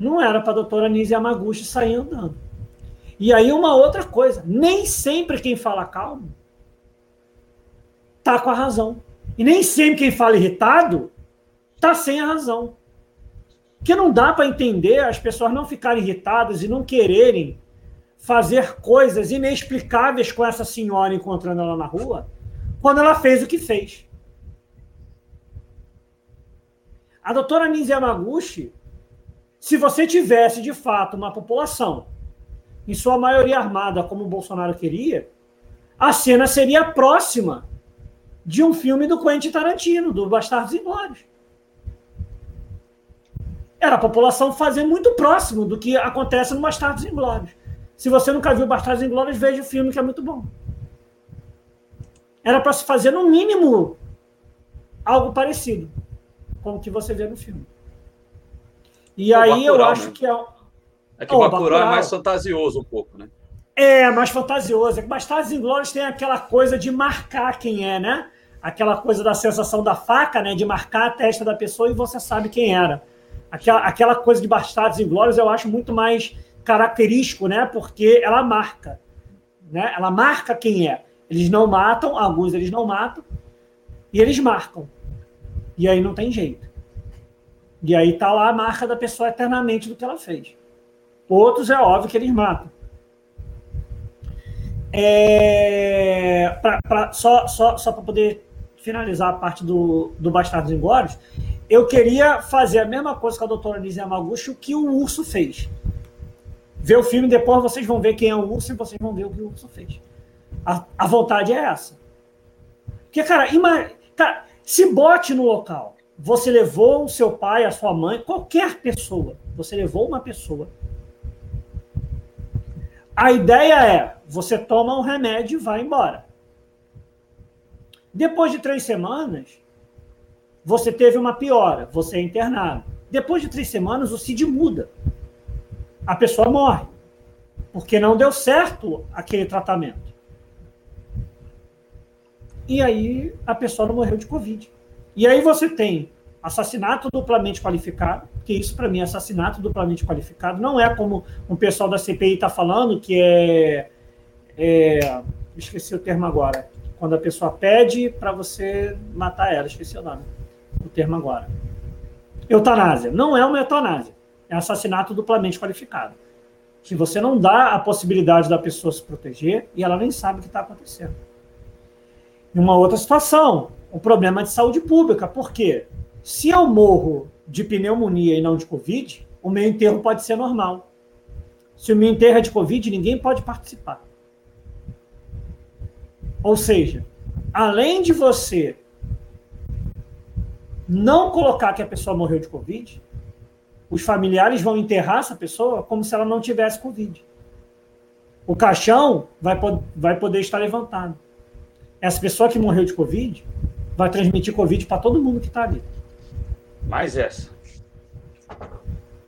Speaker 2: Não era para a doutora Nise Yamaguchi sair andando. E aí uma outra coisa, nem sempre quem fala calmo tá com a razão. E nem sempre quem fala irritado tá sem a razão. Porque não dá para entender as pessoas não ficarem irritadas e não quererem fazer coisas inexplicáveis com essa senhora encontrando ela na rua, quando ela fez o que fez. A doutora Nise Yamaguchi se você tivesse, de fato, uma população, em sua maioria armada, como o Bolsonaro queria, a cena seria próxima de um filme do Quentin Tarantino, do Bastardos Inglórios. Era a população fazer muito próximo do que acontece no Bastardos Inglórios. Se você nunca viu Bastardos Inglórios, veja o filme que é muito bom. Era para se fazer, no mínimo, algo parecido com o que você vê no filme. E o aí Bacurau, eu acho né? que é.
Speaker 1: É que oh, o Bacurau, Bacurau, é mais fantasioso um pouco, né?
Speaker 2: É, mais fantasioso. É que Bastardos Inglórios tem aquela coisa de marcar quem é, né? Aquela coisa da sensação da faca, né? De marcar a testa da pessoa e você sabe quem era. Aquela, aquela coisa de Bastardos Inglórios eu acho muito mais característico, né? Porque ela marca. Né? Ela marca quem é. Eles não matam, alguns eles não matam, e eles marcam. E aí não tem jeito. E aí tá lá a marca da pessoa eternamente do que ela fez. Outros é óbvio que eles matam. É, pra, pra, só só, só para poder finalizar a parte do, do Bastardos Inglórios, eu queria fazer a mesma coisa com a doutora Nise Yamaguchi, o que o Urso fez. Ver o filme, depois vocês vão ver quem é o Urso e vocês vão ver o que o Urso fez. A, a vontade é essa. Porque, cara, ima, cara, se bote no local. Você levou o seu pai, a sua mãe, qualquer pessoa. Você levou uma pessoa. A ideia é: você toma um remédio e vai embora. Depois de três semanas, você teve uma piora, você é internado. Depois de três semanas, o CID muda. A pessoa morre. Porque não deu certo aquele tratamento. E aí a pessoa não morreu de Covid. E aí você tem assassinato duplamente qualificado, que isso para mim é assassinato duplamente qualificado, não é como um pessoal da CPI está falando, que é, é, Esqueci o termo agora. Quando a pessoa pede para você matar ela, esqueci o nome. O termo agora. Eutanásia. Não é uma eutanásia. É assassinato duplamente qualificado. Que você não dá a possibilidade da pessoa se proteger e ela nem sabe o que está acontecendo. Em uma outra situação, um problema de saúde pública. Por quê? Se eu morro de pneumonia e não de Covid, o meu enterro pode ser normal. Se o meu enterro é de Covid, ninguém pode participar. Ou seja, além de você não colocar que a pessoa morreu de Covid, os familiares vão enterrar essa pessoa como se ela não tivesse Covid. O caixão vai, vai poder estar levantado. Essa pessoa que morreu de Covid vai transmitir Covid para todo mundo que está ali.
Speaker 1: Mais essa.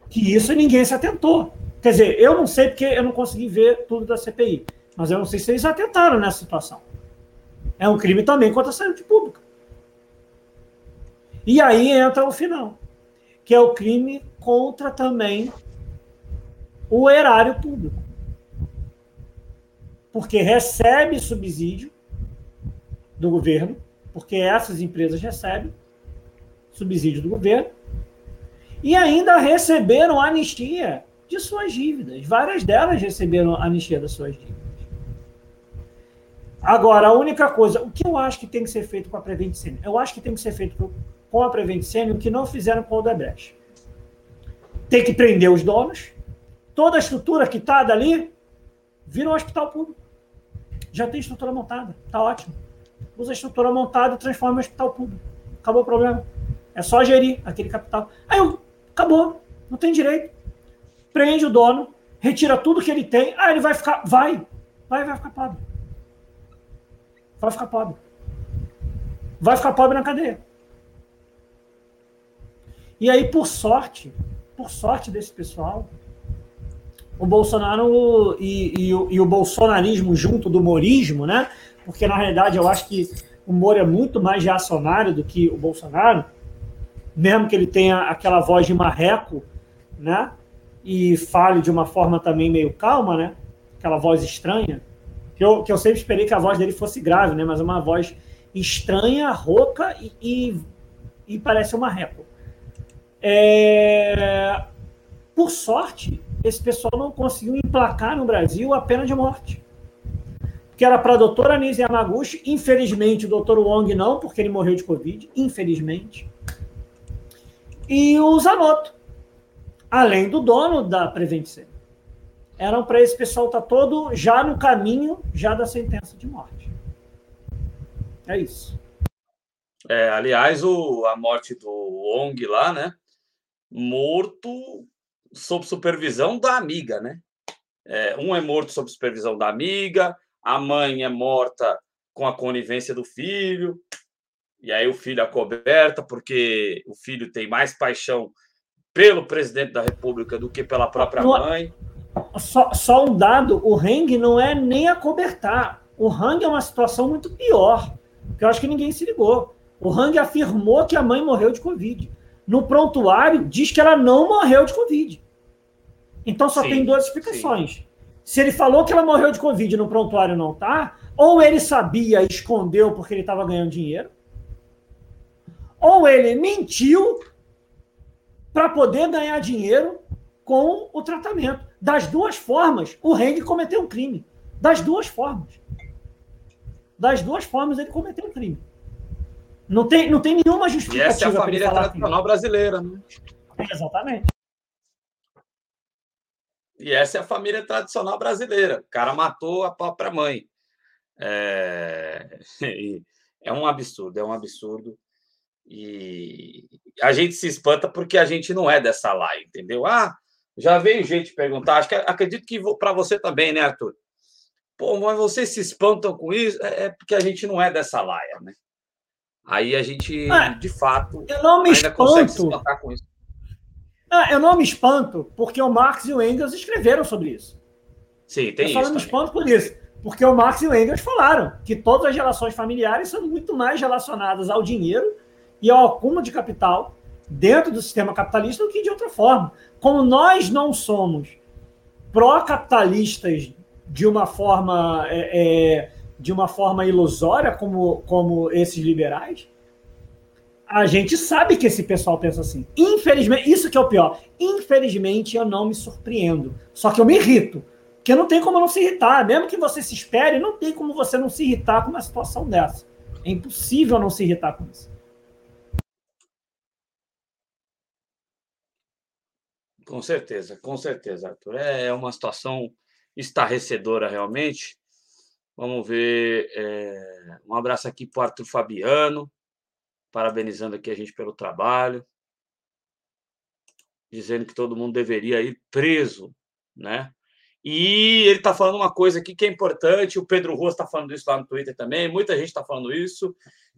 Speaker 2: Que isso ninguém se atentou. Quer dizer, eu não sei porque eu não consegui ver tudo da CPI, mas eu não sei se eles atentaram nessa situação. É um crime também contra a saúde pública. E aí entra o final, que é o crime contra também o erário público. Porque recebe subsídio do governo, porque essas empresas recebem subsídio do governo, e ainda receberam anistia de suas dívidas. Várias delas receberam anistia das suas dívidas. Agora, a única coisa, o que eu acho que tem que ser feito com a Prevent Senior? Eu acho que tem que ser feito com a Prevent Senior o que não fizeram com o Odebrecht. Tem que prender os donos. Toda a estrutura que está dali vira um hospital público. Já tem estrutura montada, está ótimo. Usa a estrutura montada e transforma em hospital público. Acabou o problema. É só gerir aquele capital. Aí acabou, não tem direito. Prende o dono, retira tudo que ele tem. Ah, ele vai ficar. Vai, vai, vai ficar pobre vai ficar pobre. Vai ficar pobre na cadeia. E aí, por sorte, por sorte desse pessoal, o Bolsonaro e, e, e, o bolsonarismo junto do morismo, né? Porque na realidade eu acho que o Moro é muito mais reacionário do que o Bolsonaro, mesmo que ele tenha aquela voz de marreco, né? E fale de uma forma também meio calma, né? Aquela voz estranha que eu, que eu sempre esperei que a voz dele fosse grave, né? Mas é uma voz estranha, rouca e, e, e parece uma réplica. É... Por sorte, esse pessoal não conseguiu emplacar no Brasil a pena de morte. Que era para a doutora Anise Yamaguchi, infelizmente o doutor Wong não, porque ele morreu de Covid, infelizmente. E o Zanotto, além do dono da Prevent eram para esse pessoal estar tá todo já no caminho já da sentença de morte. É isso.
Speaker 1: É, aliás, o, a morte do Ong lá, né? Morto sob supervisão da amiga, né? É, um é morto sob supervisão da amiga, a mãe é morta com a conivência do filho, e aí o filho é coberta porque o filho tem mais paixão pelo presidente da República do que pela própria mãe
Speaker 2: só, só um dado, o Hang não é nem acobertar. O Hang é uma situação muito pior, que eu acho que ninguém se ligou. O Hang afirmou que a mãe morreu de Covid. No prontuário, diz que ela não morreu de Covid. Então só sim, tem duas explicações. Sim. Se ele falou que ela morreu de Covid no prontuário não tá, ou ele sabia e escondeu porque ele estava ganhando dinheiro, ou ele mentiu para poder ganhar dinheiro com o tratamento. Das duas formas, o Heng cometeu um crime. Das duas formas. Das duas formas, ele cometeu um crime. Não tem, não tem nenhuma justificativa.
Speaker 1: E essa é a família tradicional assim. brasileira, né?
Speaker 2: Exatamente.
Speaker 1: E essa é a família tradicional brasileira. O cara matou a própria mãe. É, é um absurdo, é um absurdo. E a gente se espanta porque a gente não é dessa lá, entendeu? Ah, já veio gente perguntar, acho que acredito que para você também, né, Arthur? Pô, mas vocês se espantam com isso? É, é porque a gente não é dessa laia, né? Aí a gente, ah, de fato,
Speaker 2: eu não me ainda espanto. consegue se espantar com isso. Ah, eu não me espanto, porque o Marx e o Engels escreveram sobre isso.
Speaker 1: Sim, tem eu
Speaker 2: isso. Eu não me espanto por isso. Porque o Marx e o Engels falaram que todas as relações familiares são muito mais relacionadas ao dinheiro e ao acúmulo de capital dentro do sistema capitalista do que de outra forma. Como nós não somos pró-capitalistas de uma forma é, é, de uma forma ilusória, como, como esses liberais, a gente sabe que esse pessoal pensa assim. Infelizmente, isso que é o pior. Infelizmente, eu não me surpreendo. Só que eu me irrito. Porque não tem como não se irritar. Mesmo que você se espere, não tem como você não se irritar com uma situação dessa. É impossível não se irritar com isso.
Speaker 1: Com certeza, com certeza, Arthur. É uma situação estarrecedora, realmente. Vamos ver. É... Um abraço aqui para o Arthur Fabiano, parabenizando aqui a gente pelo trabalho, dizendo que todo mundo deveria ir preso, né? E ele está falando uma coisa aqui que é importante, o Pedro Roas está falando isso lá no Twitter também, muita gente está falando isso,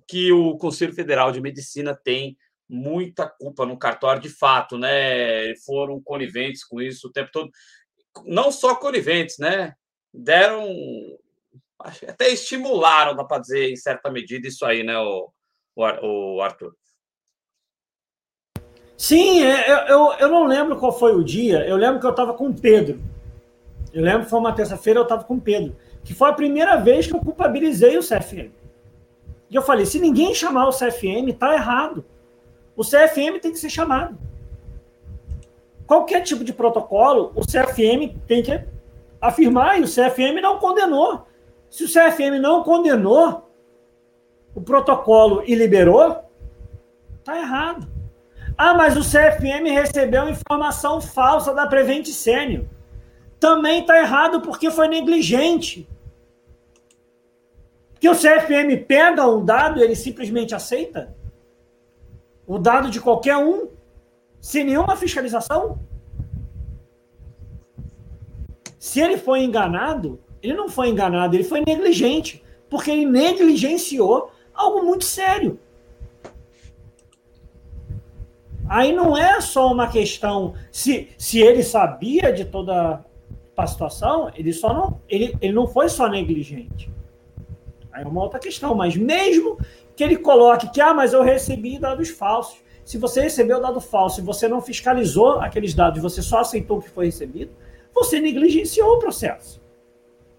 Speaker 1: que o Conselho Federal de Medicina tem muita culpa no cartório, de fato, né? Foram coniventes com isso o tempo todo. Não só coniventes, né? Deram. Até estimularam, dá para dizer, em certa medida, isso aí, né, o, o Arthur?
Speaker 2: Sim, é, eu, eu, eu não lembro qual foi o dia. Eu lembro que eu estava com o Pedro. Eu lembro que foi uma terça-feira, eu estava com o Pedro. Que foi a primeira vez que eu culpabilizei o CFM. E eu falei: se ninguém chamar o CFM, tá errado. O CFM tem que ser chamado. qualquer tipo de protocolo, o CFM tem que afirmar, e o CFM não condenou. Se o CFM não condenou o protocolo e liberou, tá errado. Ah, mas o CFM recebeu informação falsa da Prevent Sênior. Também está errado porque foi negligente. Que o CFM pega um dado ele simplesmente aceita? O dado de qualquer um, sem nenhuma fiscalização? Se ele foi enganado, ele não foi enganado, ele foi negligente, porque ele negligenciou algo muito sério. Aí não é só uma questão se, se ele sabia de toda a situação, ele só não ele, ele não foi só negligente. Aí é uma outra questão, mas mesmo que ele coloque que ah, mas eu recebi dados falsos. Se você recebeu dado falso e você não fiscalizou aqueles dados, você só aceitou o que foi recebido, você negligenciou o processo.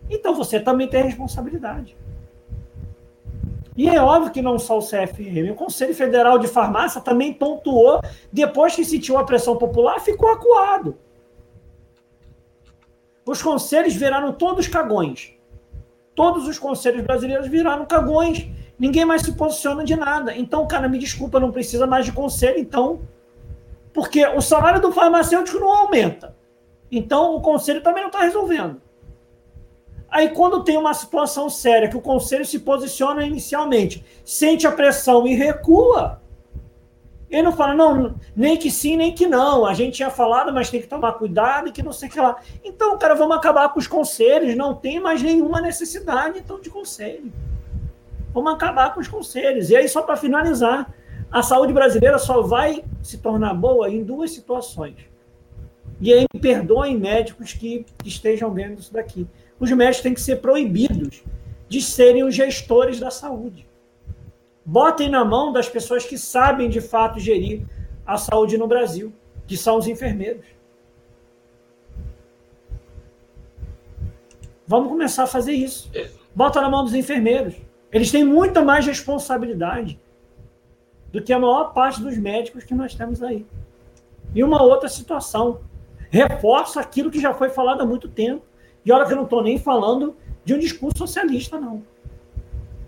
Speaker 2: Então você também tem responsabilidade. E é óbvio que não só o CFM, o Conselho Federal de Farmácia também pontuou, depois que sentiu a pressão popular, ficou acuado. Os conselhos viraram todos cagões. Todos os conselhos brasileiros viraram cagões. Ninguém mais se posiciona de nada. Então, cara, me desculpa, não precisa mais de conselho, então. Porque o salário do farmacêutico não aumenta. Então, o conselho também não está resolvendo. Aí, quando tem uma situação séria que o conselho se posiciona inicialmente, sente a pressão e recua, ele não fala, não, nem que sim, nem que não. A gente tinha falado, mas tem que tomar cuidado e que não sei o que lá. Então, cara, vamos acabar com os conselhos. Não tem mais nenhuma necessidade, então, de conselho. Vamos acabar com os conselhos. E aí, só para finalizar, a saúde brasileira só vai se tornar boa em duas situações. E aí, perdoem médicos que estejam vendo isso daqui os médicos têm que ser proibidos de serem os gestores da saúde. Botem na mão das pessoas que sabem de fato gerir a saúde no Brasil, que são os enfermeiros. Vamos começar a fazer isso. Bota na mão dos enfermeiros. Eles têm muita mais responsabilidade do que a maior parte dos médicos que nós temos aí. E uma outra situação. Reforça aquilo que já foi falado há muito tempo. E olha que eu não estou nem falando de um discurso socialista, não.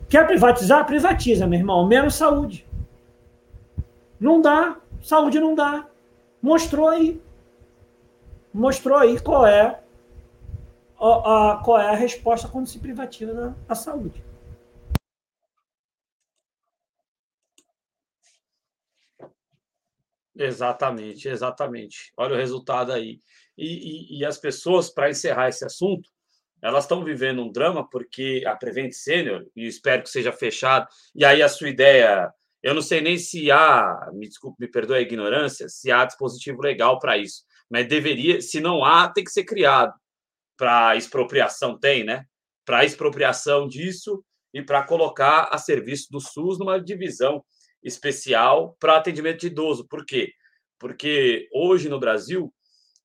Speaker 2: Quer privatizar? Privatiza, meu irmão. Menos saúde. Não dá. Saúde não dá. Mostrou aí. Mostrou aí qual é a, a qual é a resposta quando se privatiza a saúde.
Speaker 1: Exatamente, exatamente. Olha o resultado aí. E, e, e as pessoas, para encerrar esse assunto, elas estão vivendo um drama porque a Prevent Senior, e espero que seja fechado, e aí a sua ideia, eu não sei nem se há, me desculpe, me perdoe a ignorância, se há dispositivo legal para isso, mas deveria, se não há, tem que ser criado. Para expropriação tem, né? Para expropriação disso e para colocar a serviço do SUS numa divisão especial para atendimento de idoso. Por quê? Porque hoje no Brasil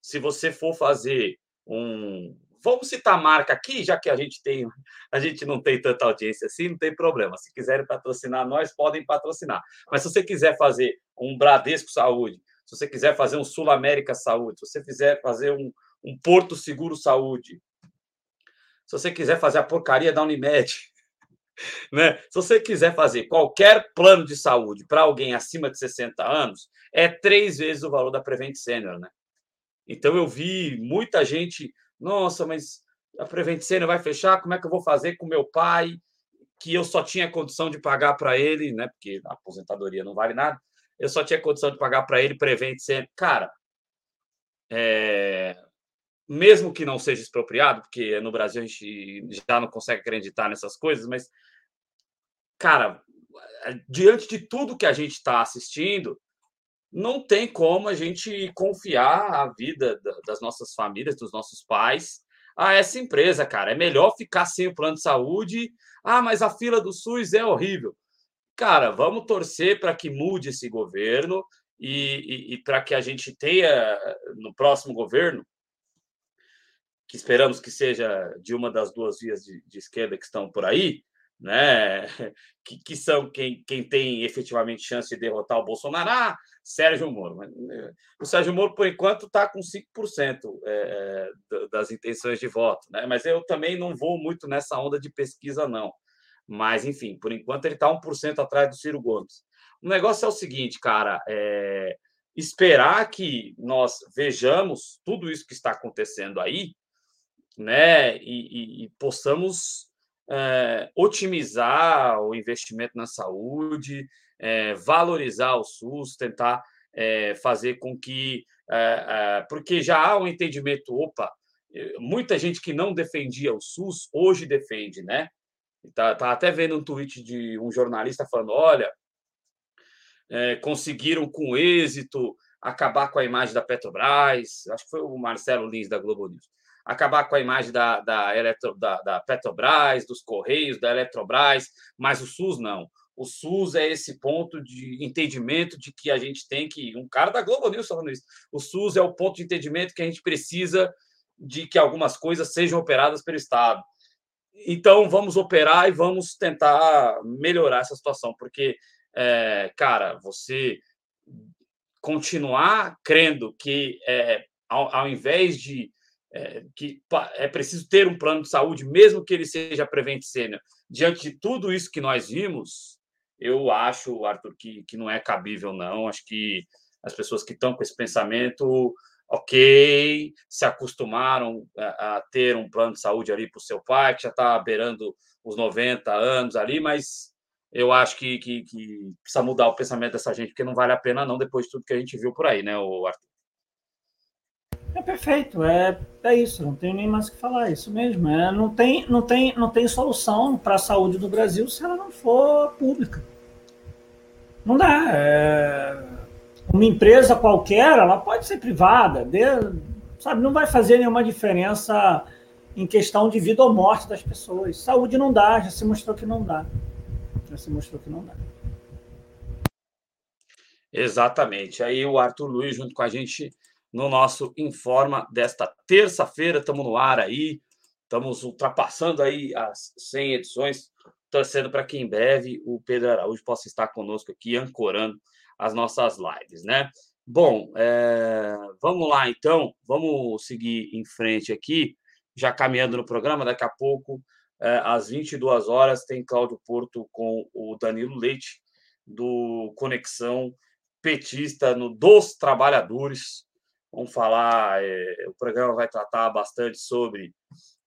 Speaker 1: se você for fazer um. Vamos citar a marca aqui, já que a gente tem, a gente não tem tanta audiência assim, não tem problema. Se quiserem patrocinar nós, podem patrocinar. Mas se você quiser fazer um Bradesco Saúde, se você quiser fazer um Sul América Saúde, se você quiser fazer um, um Porto Seguro Saúde, se você quiser fazer a porcaria da Unimed, né? Se você quiser fazer qualquer plano de saúde para alguém acima de 60 anos, é três vezes o valor da Prevent Senior, né? Então eu vi muita gente, nossa, mas a Prevent Senior vai fechar, como é que eu vou fazer com meu pai, que eu só tinha condição de pagar para ele, né? Porque a aposentadoria não vale nada. Eu só tinha condição de pagar para ele Prevent Senior. Cara, é... mesmo que não seja expropriado, porque no Brasil a gente já não consegue acreditar nessas coisas, mas cara, diante de tudo que a gente está assistindo, não tem como a gente confiar a vida das nossas famílias, dos nossos pais, a essa empresa, cara. É melhor ficar sem o plano de saúde. Ah, mas a fila do SUS é horrível. Cara, vamos torcer para que mude esse governo e, e, e para que a gente tenha no próximo governo, que esperamos que seja de uma das duas vias de, de esquerda que estão por aí, né? Que, que são quem, quem tem efetivamente chance de derrotar o Bolsonaro. Ah, Sérgio Moro. O Sérgio Moro, por enquanto, está com 5% é, das intenções de voto, né? mas eu também não vou muito nessa onda de pesquisa, não. Mas, enfim, por enquanto ele está 1% atrás do Ciro Gomes. O negócio é o seguinte, cara, é esperar que nós vejamos tudo isso que está acontecendo aí, né, e, e, e possamos é, otimizar o investimento na saúde, é, valorizar o SUS, tentar é, fazer com que. porque já há um entendimento, opa, muita gente que não defendia o SUS hoje defende, né? Tá, tá até vendo um tweet de um jornalista falando: olha, conseguiram com êxito acabar com a imagem da Petrobras, acho que foi o Marcelo Lins da Globo News acabar com a imagem da, da, Eletro, da, da Petrobras, dos Correios, da Eletrobras, mas o SUS não. O SUS é esse ponto de entendimento de que a gente tem que. Um cara da Globo News falando isso. O SUS é o ponto de entendimento que a gente precisa de que algumas coisas sejam operadas pelo Estado. Então, vamos operar e vamos tentar melhorar essa situação, porque, é, cara, você continuar crendo que, é, ao, ao invés de é, que é preciso ter um plano de saúde, mesmo que ele seja prevent senior. Diante de tudo isso que nós vimos, eu acho, Arthur, que, que não é cabível, não. Acho que as pessoas que estão com esse pensamento, ok, se acostumaram a, a ter um plano de saúde ali para o seu pai, que já está beirando os 90 anos ali, mas eu acho que, que, que, precisa mudar o pensamento dessa gente, porque não vale a pena, não, depois de tudo que a gente viu por aí, né, Arthur?
Speaker 2: É perfeito, é, é isso, não tenho nem mais o que falar, é isso mesmo. É, não, tem, não, tem, não tem solução para a saúde do Brasil se ela não for pública. Não dá. É, uma empresa qualquer, ela pode ser privada, de, sabe, não vai fazer nenhuma diferença em questão de vida ou morte das pessoas. Saúde não dá, já se mostrou que não dá. Já se mostrou que não dá.
Speaker 1: Exatamente. Aí o Arthur Luiz, junto com a gente, no nosso Informa desta terça-feira. Estamos no ar aí, estamos ultrapassando aí as 100 edições, torcendo para que em breve o Pedro Araújo possa estar conosco aqui, ancorando as nossas lives, né? Bom, é... vamos lá então, vamos seguir em frente aqui, já caminhando no programa, daqui a pouco, é, às 22 horas, tem Cláudio Porto com o Danilo Leite, do Conexão Petista no Dos Trabalhadores, Vamos falar, é, o programa vai tratar bastante sobre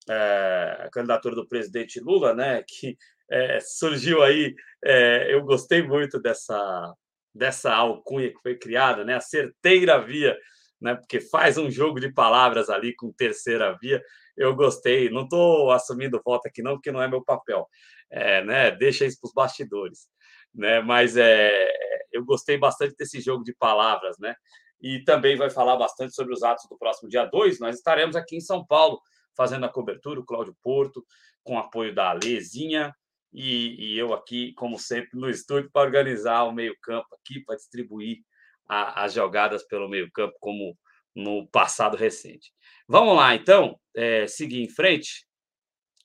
Speaker 1: é, a candidatura do presidente Lula, né? Que é, surgiu aí. É, eu gostei muito dessa dessa alcunha que foi criada, né? A certeira via, né? Porque faz um jogo de palavras ali com terceira via. Eu gostei. Não estou assumindo voto aqui não, porque não é meu papel, é, né? Deixa isso para os bastidores, né? Mas é, eu gostei bastante desse jogo de palavras, né? e também vai falar bastante sobre os atos do próximo dia 2. Nós estaremos aqui em São Paulo fazendo a cobertura, o Cláudio Porto, com apoio da Alezinha e, e eu aqui, como sempre, no estúdio para organizar o meio-campo aqui, para distribuir a, as jogadas pelo meio-campo, como no passado recente. Vamos lá, então, é, seguir em frente.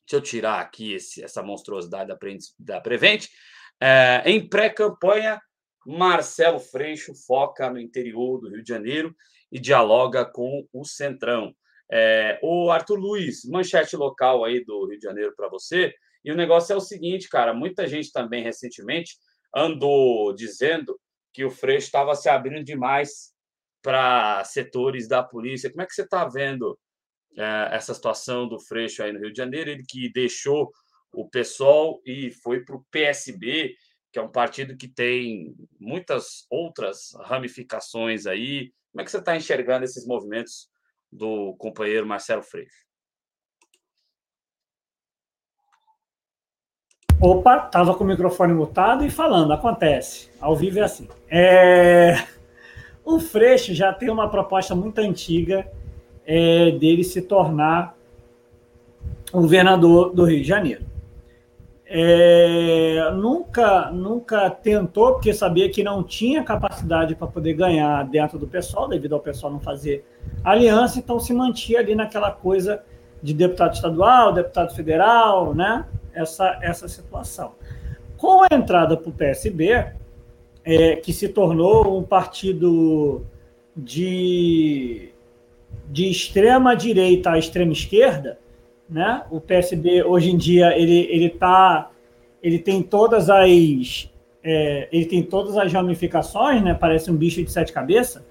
Speaker 1: Deixa eu tirar aqui esse, essa monstruosidade da, da Prevent. É, em pré-campanha, Marcelo Freixo foca no interior do Rio de Janeiro e dialoga com o Centrão. É, o Arthur Luiz, manchete local aí do Rio de Janeiro para você. E o negócio é o seguinte, cara, muita gente também recentemente andou dizendo que o Freixo estava se abrindo demais para setores da polícia. Como é que você está vendo é, essa situação do Freixo aí no Rio de Janeiro? Ele que deixou o PSOL e foi para o PSB que é um partido que tem muitas outras ramificações aí. Como é que você está enxergando esses movimentos do companheiro Marcelo Freixo?
Speaker 2: Opa, estava com o microfone mutado e falando, acontece. Ao vivo é assim. É... O Freixo já tem uma proposta muito antiga é, dele se tornar governador do Rio de Janeiro. É, nunca, nunca tentou, porque sabia que não tinha capacidade para poder ganhar dentro do pessoal, devido ao pessoal não fazer aliança, então se mantinha ali naquela coisa de deputado estadual, deputado federal, né? Essa, essa situação. Com a entrada para o PSB, é, que se tornou um partido de, de extrema direita à extrema esquerda, né? O PSB hoje em dia ele ele tá ele tem todas as é, ele tem todas as ramificações, né? Parece um bicho de sete cabeças.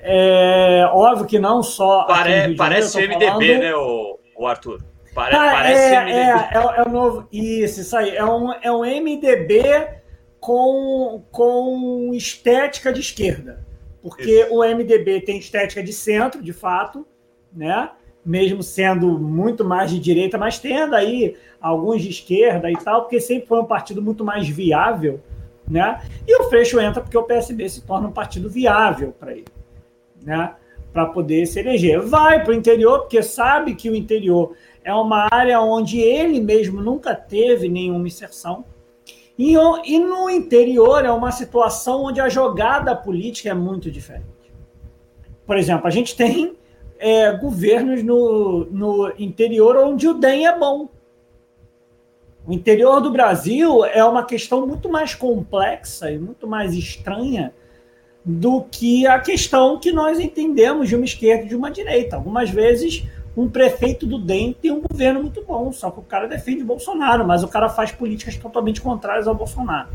Speaker 2: É óbvio que não só.
Speaker 1: Pare, parece o MDB, falando... né, o, o Arthur? Pare, ah, parece
Speaker 2: é, MDB. É, é, é, o novo. Isso, isso aí. É um, é um MDB com, com estética de esquerda. Porque isso. o MDB tem estética de centro, de fato, né? mesmo sendo muito mais de direita, mas tendo aí alguns de esquerda e tal, porque sempre foi um partido muito mais viável, né? E o Freixo entra porque o PSB se torna um partido viável para ele, né? Para poder se eleger. Vai para o interior, porque sabe que o interior é uma área onde ele mesmo nunca teve nenhuma inserção. E, e no interior é uma situação onde a jogada política é muito diferente. Por exemplo, a gente tem é, governos no, no interior onde o DEM é bom. O interior do Brasil é uma questão muito mais complexa e muito mais estranha do que a questão que nós entendemos de uma esquerda e de uma direita. Algumas vezes, um prefeito do DEM tem um governo muito bom, só que o cara defende Bolsonaro, mas o cara faz políticas totalmente contrárias ao Bolsonaro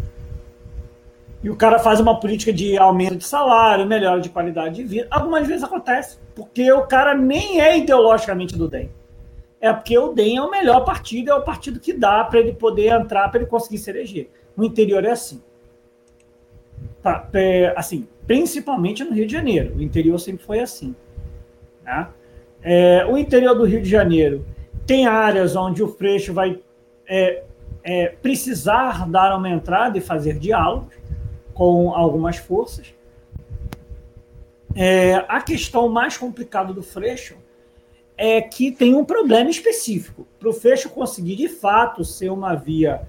Speaker 2: e o cara faz uma política de aumento de salário, melhora de qualidade de vida. Algumas vezes acontece, porque o cara nem é ideologicamente do DEM. É porque o DEM é o melhor partido, é o partido que dá para ele poder entrar, para ele conseguir se eleger. O interior é assim. Tá, é, assim, principalmente no Rio de Janeiro. O interior sempre foi assim. Né? É, o interior do Rio de Janeiro tem áreas onde o Freixo vai é, é precisar dar uma entrada e fazer diálogos com algumas forças. É, a questão mais complicada do Freixo é que tem um problema específico. Para o Freixo conseguir de fato ser uma via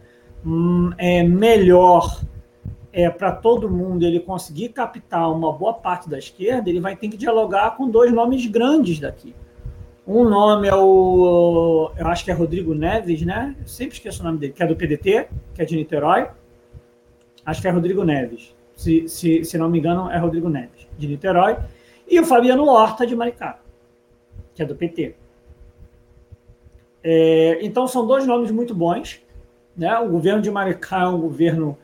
Speaker 2: hum, é, melhor é, para todo mundo, ele conseguir captar uma boa parte da esquerda, ele vai ter que dialogar com dois nomes grandes daqui. Um nome é o. Eu acho que é Rodrigo Neves, né? Eu sempre esqueço o nome dele, que é do PDT, que é de Niterói. Acho que é Rodrigo Neves. Se, se, se não me engano, é Rodrigo Neves, de Niterói. E o Fabiano Horta, de Maricá, que é do PT. É, então, são dois nomes muito bons. Né? O governo de Maricá é um governo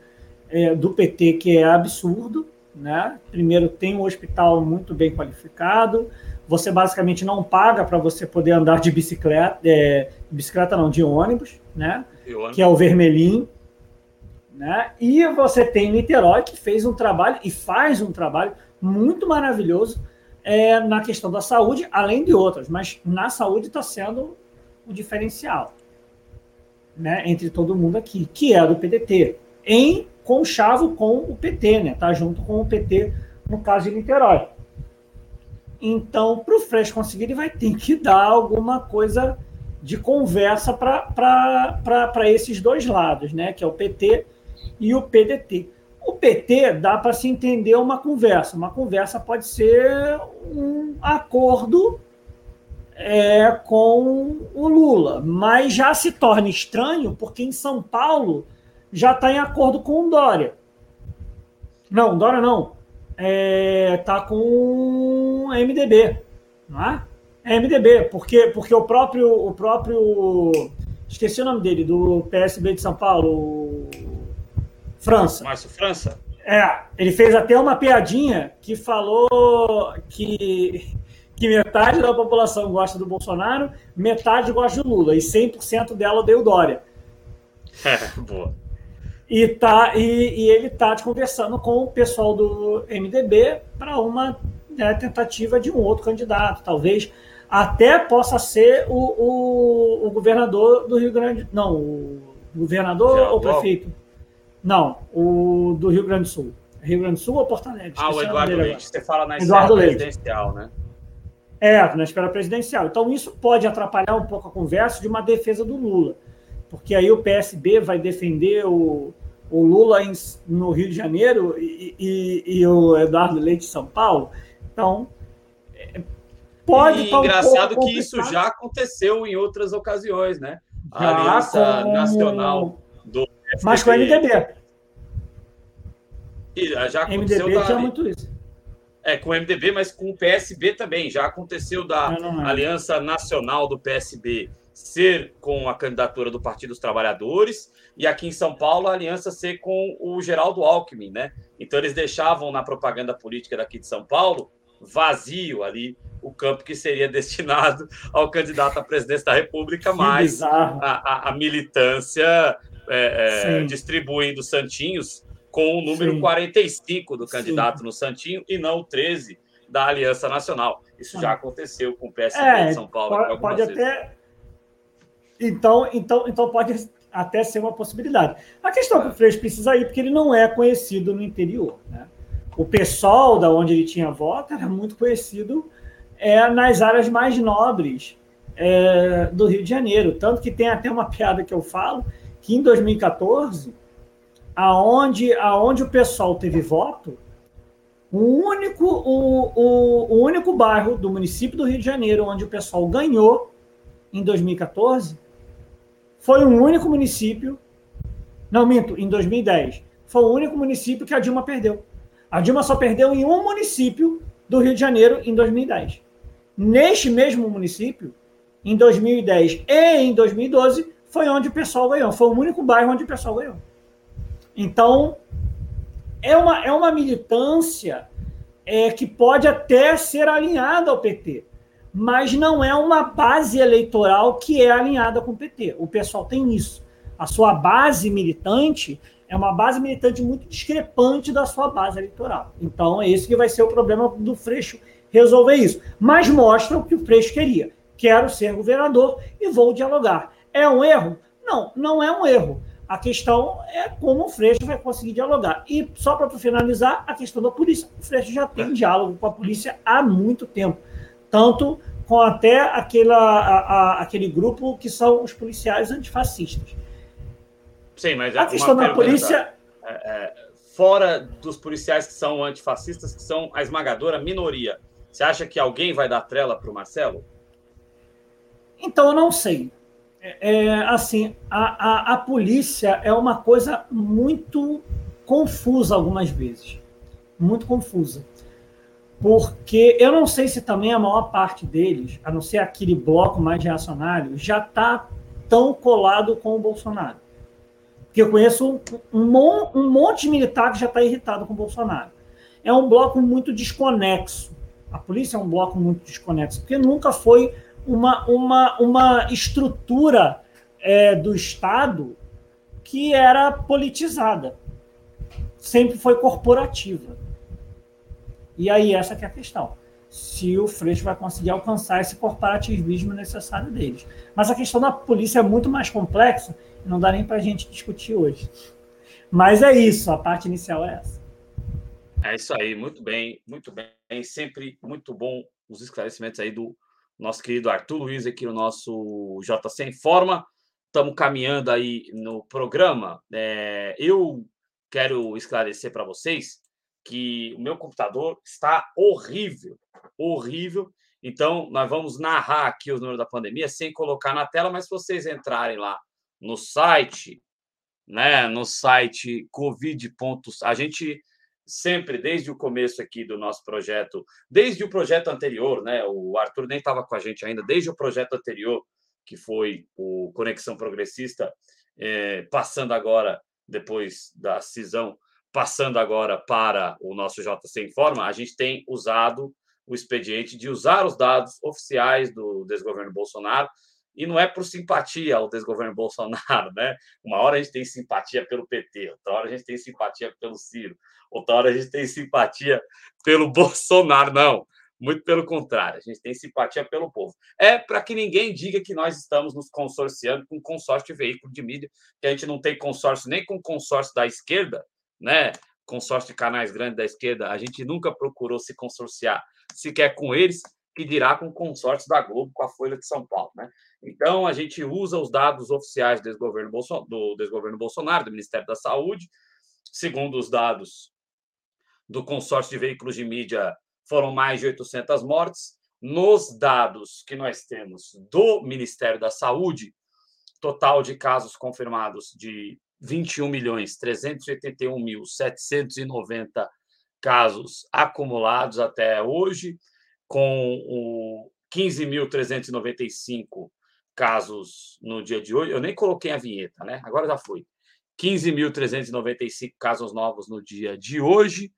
Speaker 2: é, do PT que é absurdo. Né? Primeiro, tem um hospital muito bem qualificado. Você basicamente não paga para você poder andar de bicicleta, é, bicicleta não, de ônibus, né? Que é o vermelhinho. Né? E você tem Niterói, que fez um trabalho e faz um trabalho muito maravilhoso é, na questão da saúde, além de outras, mas na saúde está sendo o diferencial né, entre todo mundo aqui, que é do PDT, em conchavo com o PT, né? Tá junto com o PT no caso de Niterói. Então, para o Fresh conseguir, ele vai ter que dar alguma coisa de conversa para esses dois lados, né? Que é o PT e o PDT. O PT dá para se entender uma conversa. Uma conversa pode ser um acordo é, com o Lula, mas já se torna estranho porque em São Paulo já está em acordo com o Dória. Não, Dória não. Está é, tá com o MDB, não é? É MDB, porque, porque o próprio o próprio esqueci o nome dele do PSB de São Paulo, França.
Speaker 1: Márcio França?
Speaker 2: É, ele fez até uma piadinha que falou que, que metade da população gosta do Bolsonaro, metade gosta do Lula, e 100% dela deu Dória.
Speaker 1: É, boa.
Speaker 2: E, tá, e, e ele está conversando com o pessoal do MDB para uma né, tentativa de um outro candidato. Talvez até possa ser o, o, o governador do Rio Grande. Não, o governador ou prefeito? Não, o do Rio Grande do Sul. Rio Grande do Sul ou Porto Alegre?
Speaker 1: Ah, o Eduardo Leite. Você fala na Eduardo esfera presidencial, né?
Speaker 2: É, na esfera presidencial. Então, isso pode atrapalhar um pouco a conversa de uma defesa do Lula. Porque aí o PSB vai defender o, o Lula em, no Rio de Janeiro e, e, e, o Eduardo Leite em São Paulo. Então,
Speaker 1: é, pode estar um engraçado que isso já aconteceu em outras ocasiões, né? A já Aliança Nacional do
Speaker 2: mas com o MDB.
Speaker 1: já aconteceu MDB da... tinha muito isso. É, com o MDB, mas com o PSB também. Já aconteceu da Aliança Nacional do PSB ser com a candidatura do Partido dos Trabalhadores e aqui em São Paulo a aliança ser com o Geraldo Alckmin, né? Então eles deixavam na propaganda política daqui de São Paulo vazio ali o campo que seria destinado ao candidato à presidência da República, mas a, a, a, militância é, é, distribuindo santinhos com o número Sim. 45 do candidato Sim. no Santinho e não o 13 da Aliança Nacional. Isso já aconteceu com o PSB é, de São Paulo.
Speaker 2: Pode, pode até. Então, então, então pode até ser uma possibilidade. A questão é que o Freixo precisa ir, porque ele não é conhecido no interior. Né? O pessoal da onde ele tinha voto era muito conhecido é, nas áreas mais nobres é, do Rio de Janeiro. Tanto que tem até uma piada que eu falo, que em 2014, aonde, aonde o pessoal teve voto, o único, o, o, o único bairro do município do Rio de Janeiro onde o pessoal ganhou em 2014 foi o único município. Não, minto, em 2010. Foi o único município que a Dilma perdeu. A Dilma só perdeu em um município do Rio de Janeiro em 2010. Neste mesmo município, em 2010 e em 2012, foi onde o pessoal ganhou. Foi o único bairro onde o pessoal ganhou. Então, é uma, é uma militância é, que pode até ser alinhada ao PT mas não é uma base eleitoral que é alinhada com o PT. O pessoal tem isso. A sua base militante é uma base militante muito discrepante da sua base eleitoral. Então, é esse que vai ser o problema do Freixo resolver isso. Mas mostra o que o Freixo queria. Quero ser governador e vou dialogar. É um erro? Não, não é um erro. A questão é como o Freixo vai conseguir dialogar. E só para finalizar, a questão da polícia. O Freixo já tem diálogo com a polícia há muito tempo tanto com até aquela, a, a, aquele grupo que são os policiais antifascistas.
Speaker 1: Sim, mas a questão da polícia. É, é, fora dos policiais que são antifascistas, que são a esmagadora minoria, você acha que alguém vai dar trela para o Marcelo?
Speaker 2: Então, eu não sei. É, é, assim, a, a, a polícia é uma coisa muito confusa algumas vezes. Muito confusa porque eu não sei se também a maior parte deles, a não ser aquele bloco mais reacionário, já está tão colado com o Bolsonaro. Porque eu conheço um, um, um monte de militar que já está irritado com o Bolsonaro. É um bloco muito desconexo. A polícia é um bloco muito desconexo, porque nunca foi uma, uma, uma estrutura é, do Estado que era politizada. Sempre foi corporativa. E aí essa é a questão. Se o Freixo vai conseguir alcançar esse corporativismo necessário deles. Mas a questão da polícia é muito mais complexa, não dá nem para a gente discutir hoje. Mas é isso, a parte inicial é essa.
Speaker 1: É isso aí, muito bem, muito bem. Sempre muito bom os esclarecimentos aí do nosso querido Arthur Luiz aqui no nosso JC em Forma. Estamos caminhando aí no programa. É, eu quero esclarecer para vocês que o meu computador está horrível, horrível. Então, nós vamos narrar aqui os números da pandemia sem colocar na tela, mas se vocês entrarem lá no site, né, no site covid. A gente sempre, desde o começo aqui do nosso projeto, desde o projeto anterior, né, o Arthur nem estava com a gente ainda, desde o projeto anterior, que foi o Conexão Progressista, é, passando agora, depois da cisão passando agora para o nosso JC Informa, a gente tem usado o expediente de usar os dados oficiais do desgoverno Bolsonaro, e não é por simpatia ao desgoverno Bolsonaro, né? Uma hora a gente tem simpatia pelo PT, outra hora a gente tem simpatia pelo Ciro, outra hora a gente tem simpatia pelo Bolsonaro, não. Muito pelo contrário, a gente tem simpatia pelo povo. É para que ninguém diga que nós estamos nos consorciando com consórcio de veículo de mídia, que a gente não tem consórcio nem com consórcio da esquerda, né, consórcio de canais grandes da esquerda, a gente nunca procurou se consorciar sequer com eles, que dirá com o consórcio da Globo, com a Folha de São Paulo. Né? Então, a gente usa os dados oficiais do desgoverno, Bolson... do desgoverno Bolsonaro, do Ministério da Saúde, segundo os dados do consórcio de veículos de mídia, foram mais de 800 mortes. Nos dados que nós temos do Ministério da Saúde, total de casos confirmados de 21 milhões 381 mil 790 casos acumulados até hoje, com o 15.395 casos no dia de hoje. Eu nem coloquei a vinheta, né? Agora já foi. 15.395 casos novos no dia de hoje.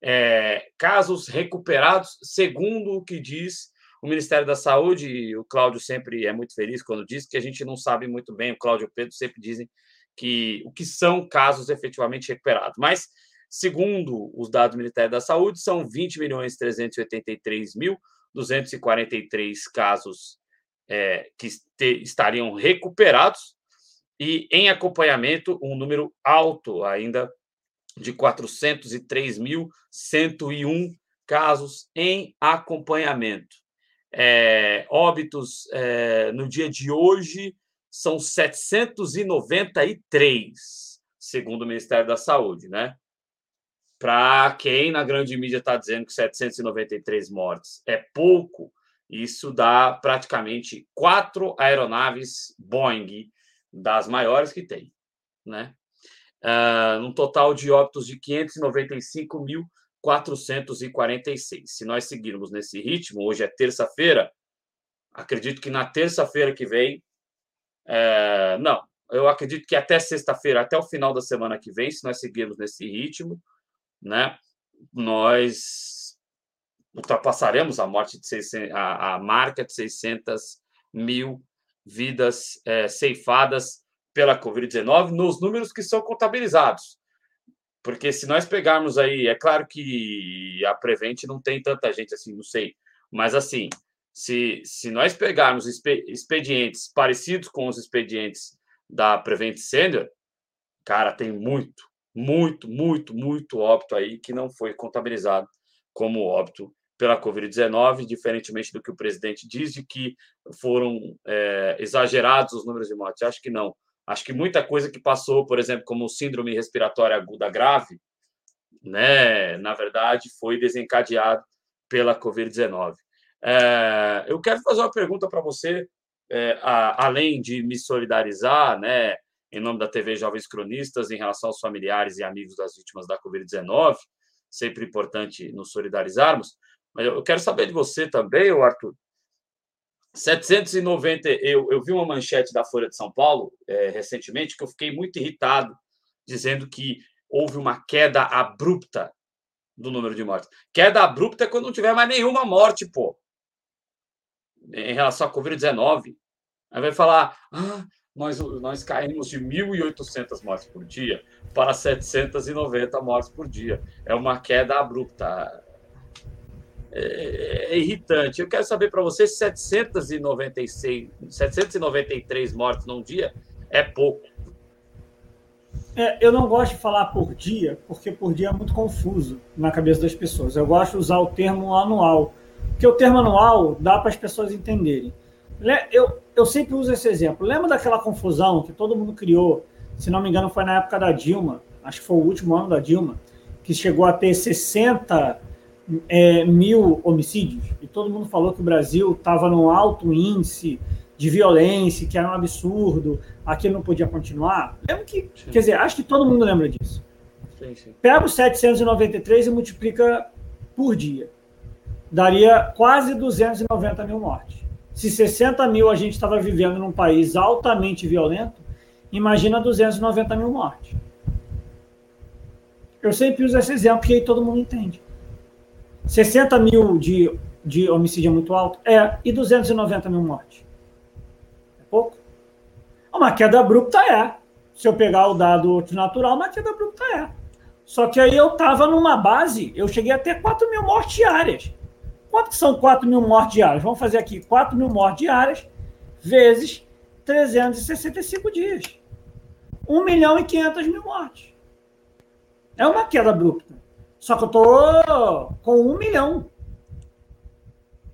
Speaker 1: É, casos recuperados, segundo o que diz o Ministério da Saúde, e o Cláudio sempre é muito feliz quando diz que a gente não sabe muito bem, o Cláudio e o Pedro sempre dizem que o que são casos efetivamente recuperados. Mas, segundo os dados do Ministério da Saúde, são 20 milhões 383 mil 243 casos é, que te, estariam recuperados e em acompanhamento um número alto ainda de 403.101 casos em acompanhamento. É, óbitos é, no dia de hoje são 793, segundo o Ministério da Saúde, né? Para quem na grande mídia está dizendo que 793 mortes é pouco, isso dá praticamente quatro aeronaves Boeing das maiores que tem, né? Uh, um total de óbitos de 595.446. Se nós seguirmos nesse ritmo, hoje é terça-feira, acredito que na terça-feira que vem, uh, não, eu acredito que até sexta-feira, até o final da semana que vem, se nós seguirmos nesse ritmo, né, nós ultrapassaremos a morte de 600, a, a marca de 600 mil vidas é, ceifadas pela Covid-19 nos números que são contabilizados. Porque se nós pegarmos aí, é claro que a Prevent não tem tanta gente assim, não sei, mas assim, se, se nós pegarmos expedientes parecidos com os expedientes da Prevent Senior, cara, tem muito, muito, muito, muito óbito aí que não foi contabilizado como óbito pela Covid-19, diferentemente do que o presidente diz, de que foram é, exagerados os números de mortes. Acho que não. Acho que muita coisa que passou, por exemplo, como síndrome respiratória aguda grave, né, na verdade, foi desencadeado pela Covid-19. É, eu quero fazer uma pergunta para você, é, a, além de me solidarizar, né, em nome da TV Jovens Cronistas, em relação aos familiares e amigos das vítimas da Covid-19, sempre importante nos solidarizarmos, mas eu quero saber de você também, Arthur. 790, eu, eu vi uma manchete da Folha de São Paulo é, recentemente que eu fiquei muito irritado, dizendo que houve uma queda abrupta do número de mortes. Queda abrupta é quando não tiver mais nenhuma morte, pô. Em relação à Covid-19. Aí vai falar, ah, nós, nós caímos de 1.800 mortes por dia para 790 mortes por dia. É uma queda abrupta. É, é irritante. Eu quero saber para você se 796, 793 mortes num dia é pouco.
Speaker 2: É, eu não gosto de falar por dia, porque por dia é muito confuso na cabeça das pessoas. Eu gosto de usar o termo anual, porque o termo anual dá para as pessoas entenderem. Eu, eu sempre uso esse exemplo. Lembra daquela confusão que todo mundo criou? Se não me engano, foi na época da Dilma, acho que foi o último ano da Dilma, que chegou a ter 60 é, mil homicídios. E todo mundo falou que o Brasil estava num alto índice de violência, que era um absurdo, aquilo não podia continuar. Lembra que, sim. quer dizer, acho que todo mundo lembra disso. Sim, sim. Pega os 793 e multiplica por dia. Daria quase 290 mil mortes. Se 60 mil a gente estava vivendo num país altamente violento, imagina 290 mil mortes. Eu sempre uso esse exemplo, porque aí todo mundo entende. 60 mil de, de homicídio é muito alto? É. E 290 mil mortes? É pouco? Uma queda abrupta é. Se eu pegar o dado natural, uma queda abrupta é. Só que aí eu estava numa base, eu cheguei até 4 mil mortes diárias. Quanto que são 4 mil mortes diárias? Vamos fazer aqui 4 mil mortes diárias vezes 365 dias. 1 milhão e 500 mil mortes. É uma queda abrupta. Só que eu tô com 1 milhão.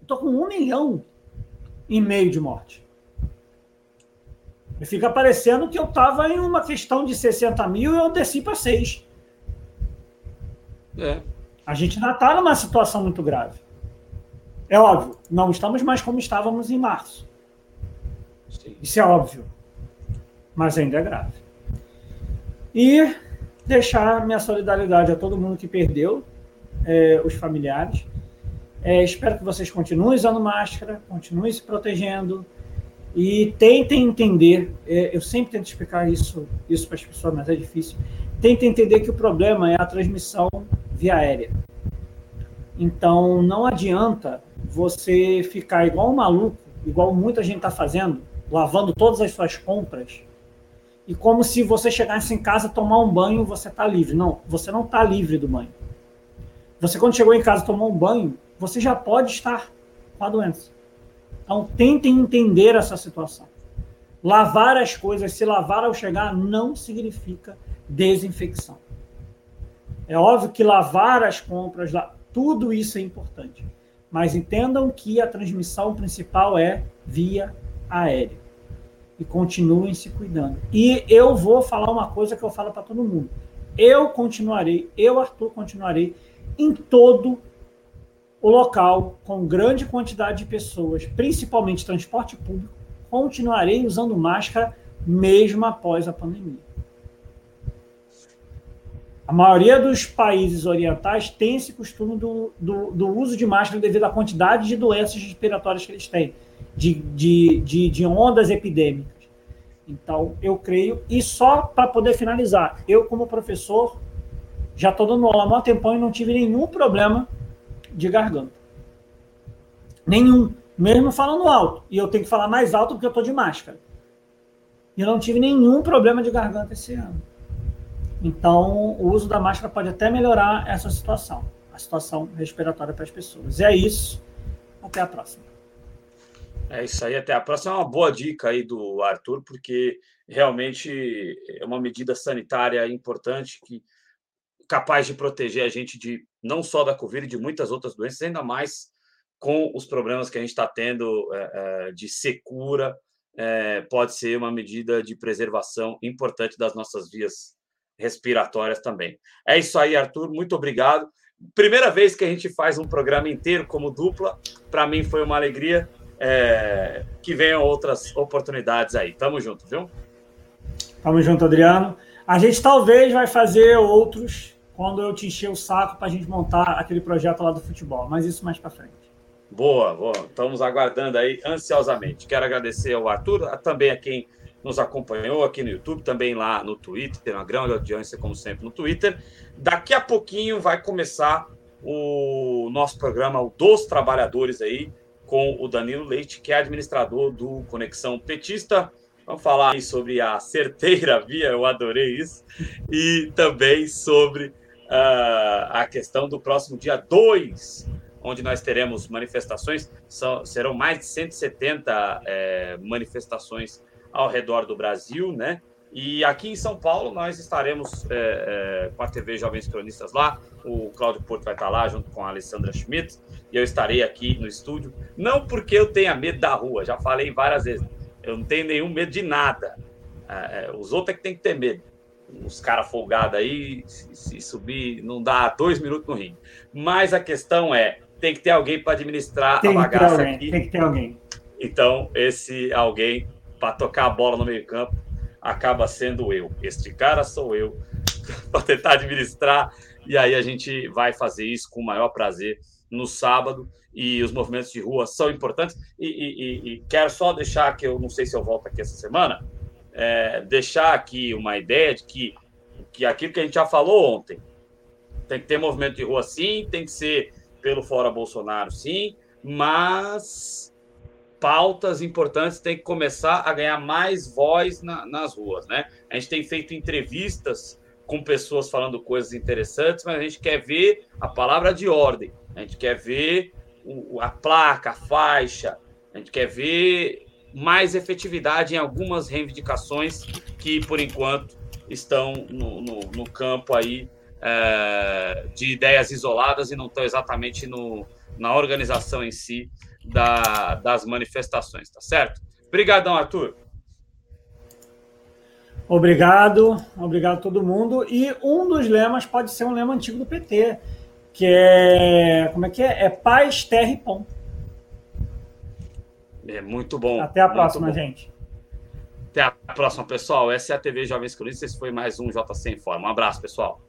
Speaker 2: Eu tô com 1 milhão e meio de morte. E fica parecendo que eu estava em uma questão de 60 mil e eu desci para 6. É. A gente ainda está numa situação muito grave. É óbvio, não estamos mais como estávamos em março. Sim. Isso é óbvio. Mas ainda é grave. E deixar minha solidariedade a todo mundo que perdeu é, os familiares. É, espero que vocês continuem usando máscara, continuem se protegendo e tentem entender. É, eu sempre tento explicar isso, isso para as pessoas, mas é difícil. Tentem entender que o problema é a transmissão via aérea. Então, não adianta você ficar igual um maluco, igual muita gente está fazendo, lavando todas as suas compras, e como se você chegasse em casa tomar um banho, você está livre. Não, você não está livre do banho. Você, quando chegou em casa tomou um banho, você já pode estar com a doença. Então, tentem entender essa situação. Lavar as coisas, se lavar ao chegar, não significa desinfecção. É óbvio que lavar as compras, tudo isso é importante. Mas entendam que a transmissão principal é via aérea. E continuem se cuidando. E eu vou falar uma coisa que eu falo para todo mundo. Eu continuarei, eu, Arthur, continuarei em todo o local com grande quantidade de pessoas, principalmente transporte público, continuarei usando máscara mesmo após a pandemia. A maioria dos países orientais tem esse costume do, do, do, uso de máscara devido à quantidade de doenças respiratórias que eles têm, de, de, de, de ondas epidêmicas. Então, eu creio, e só para poder finalizar, eu, como professor, já estou dando aula há muito tempão e não tive nenhum problema de garganta. Nenhum. Mesmo falando alto. E eu tenho que falar mais alto porque eu estou de máscara. E eu não tive nenhum problema de garganta esse ano. Então, o uso da máscara pode até melhorar essa situação, a situação respiratória para as pessoas. E é isso. Até a próxima.
Speaker 1: É isso aí, até a próxima. É uma boa dica aí do Arthur, porque realmente é uma medida sanitária importante que capaz de proteger a gente de não só da Covid, de muitas outras doenças, ainda mais com os problemas que a gente está tendo é, é, de secura, é, pode ser uma medida de preservação importante das nossas vias respiratórias também. É isso aí, Arthur. Muito obrigado. Primeira vez que a gente faz um programa inteiro como dupla. Para mim foi uma alegria. É... Que venham outras oportunidades aí. Tamo junto, viu?
Speaker 2: Tamo junto, Adriano. A gente talvez vai fazer outros quando eu te encher o saco para a gente montar aquele projeto lá do futebol, mas isso mais para frente.
Speaker 1: Boa, boa. Estamos aguardando aí ansiosamente. Quero agradecer ao Arthur, também a quem nos acompanhou aqui no YouTube, também lá no Twitter, uma grande audiência, como sempre, no Twitter. Daqui a pouquinho vai começar o nosso programa, o dos Trabalhadores aí, com o Danilo Leite, que é administrador do Conexão Petista. Vamos falar sobre a certeira via, eu adorei isso, e também sobre uh, a questão do próximo dia 2, onde nós teremos manifestações, serão mais de 170 é, manifestações ao redor do Brasil, né? E aqui em São Paulo nós estaremos é, é, com a TV Jovens Cronistas lá. O Cláudio Porto vai estar lá junto com a Alessandra Schmidt. E eu estarei aqui no estúdio. Não porque eu tenha medo da rua, já falei várias vezes. Eu não tenho nenhum medo de nada. É, é os outros é que tem que ter medo. Os caras folgados aí, se, se, subir, não dá dois minutos no ringue. Mas a questão é: tem que ter alguém para administrar tem a bagaça aqui.
Speaker 2: Tem que ter alguém.
Speaker 1: Então, esse alguém para tocar a bola no meio-campo acaba sendo eu. Este cara sou eu, para tentar administrar. E aí a gente vai fazer isso com o maior prazer no sábado. E os movimentos de rua são importantes. E, e, e quero só deixar que eu não sei se eu volto aqui essa semana, é, deixar aqui uma ideia de que, que aquilo que a gente já falou ontem tem que ter movimento de rua sim, tem que ser pelo Fora Bolsonaro sim, mas pautas importantes têm que começar a ganhar mais voz na, nas ruas, né? A gente tem feito entrevistas com pessoas falando coisas interessantes, mas a gente quer ver a palavra de ordem, a gente quer ver o, a placa, a faixa, a gente quer ver mais efetividade em algumas reivindicações que, por enquanto, estão no, no, no campo aí é, de ideias isoladas e não estão exatamente no, na organização em si da, das manifestações, tá certo? Obrigadão, Arthur.
Speaker 2: Obrigado, obrigado a todo mundo. E um dos lemas pode ser um lema antigo do PT, que é. Como é que é? É paz, terra e pão.
Speaker 1: É muito bom.
Speaker 2: Até a próxima, gente.
Speaker 1: Até a próxima, pessoal. Essa é a TV Jovens Cronistas. Esse foi mais um JC Informa. Um abraço, pessoal.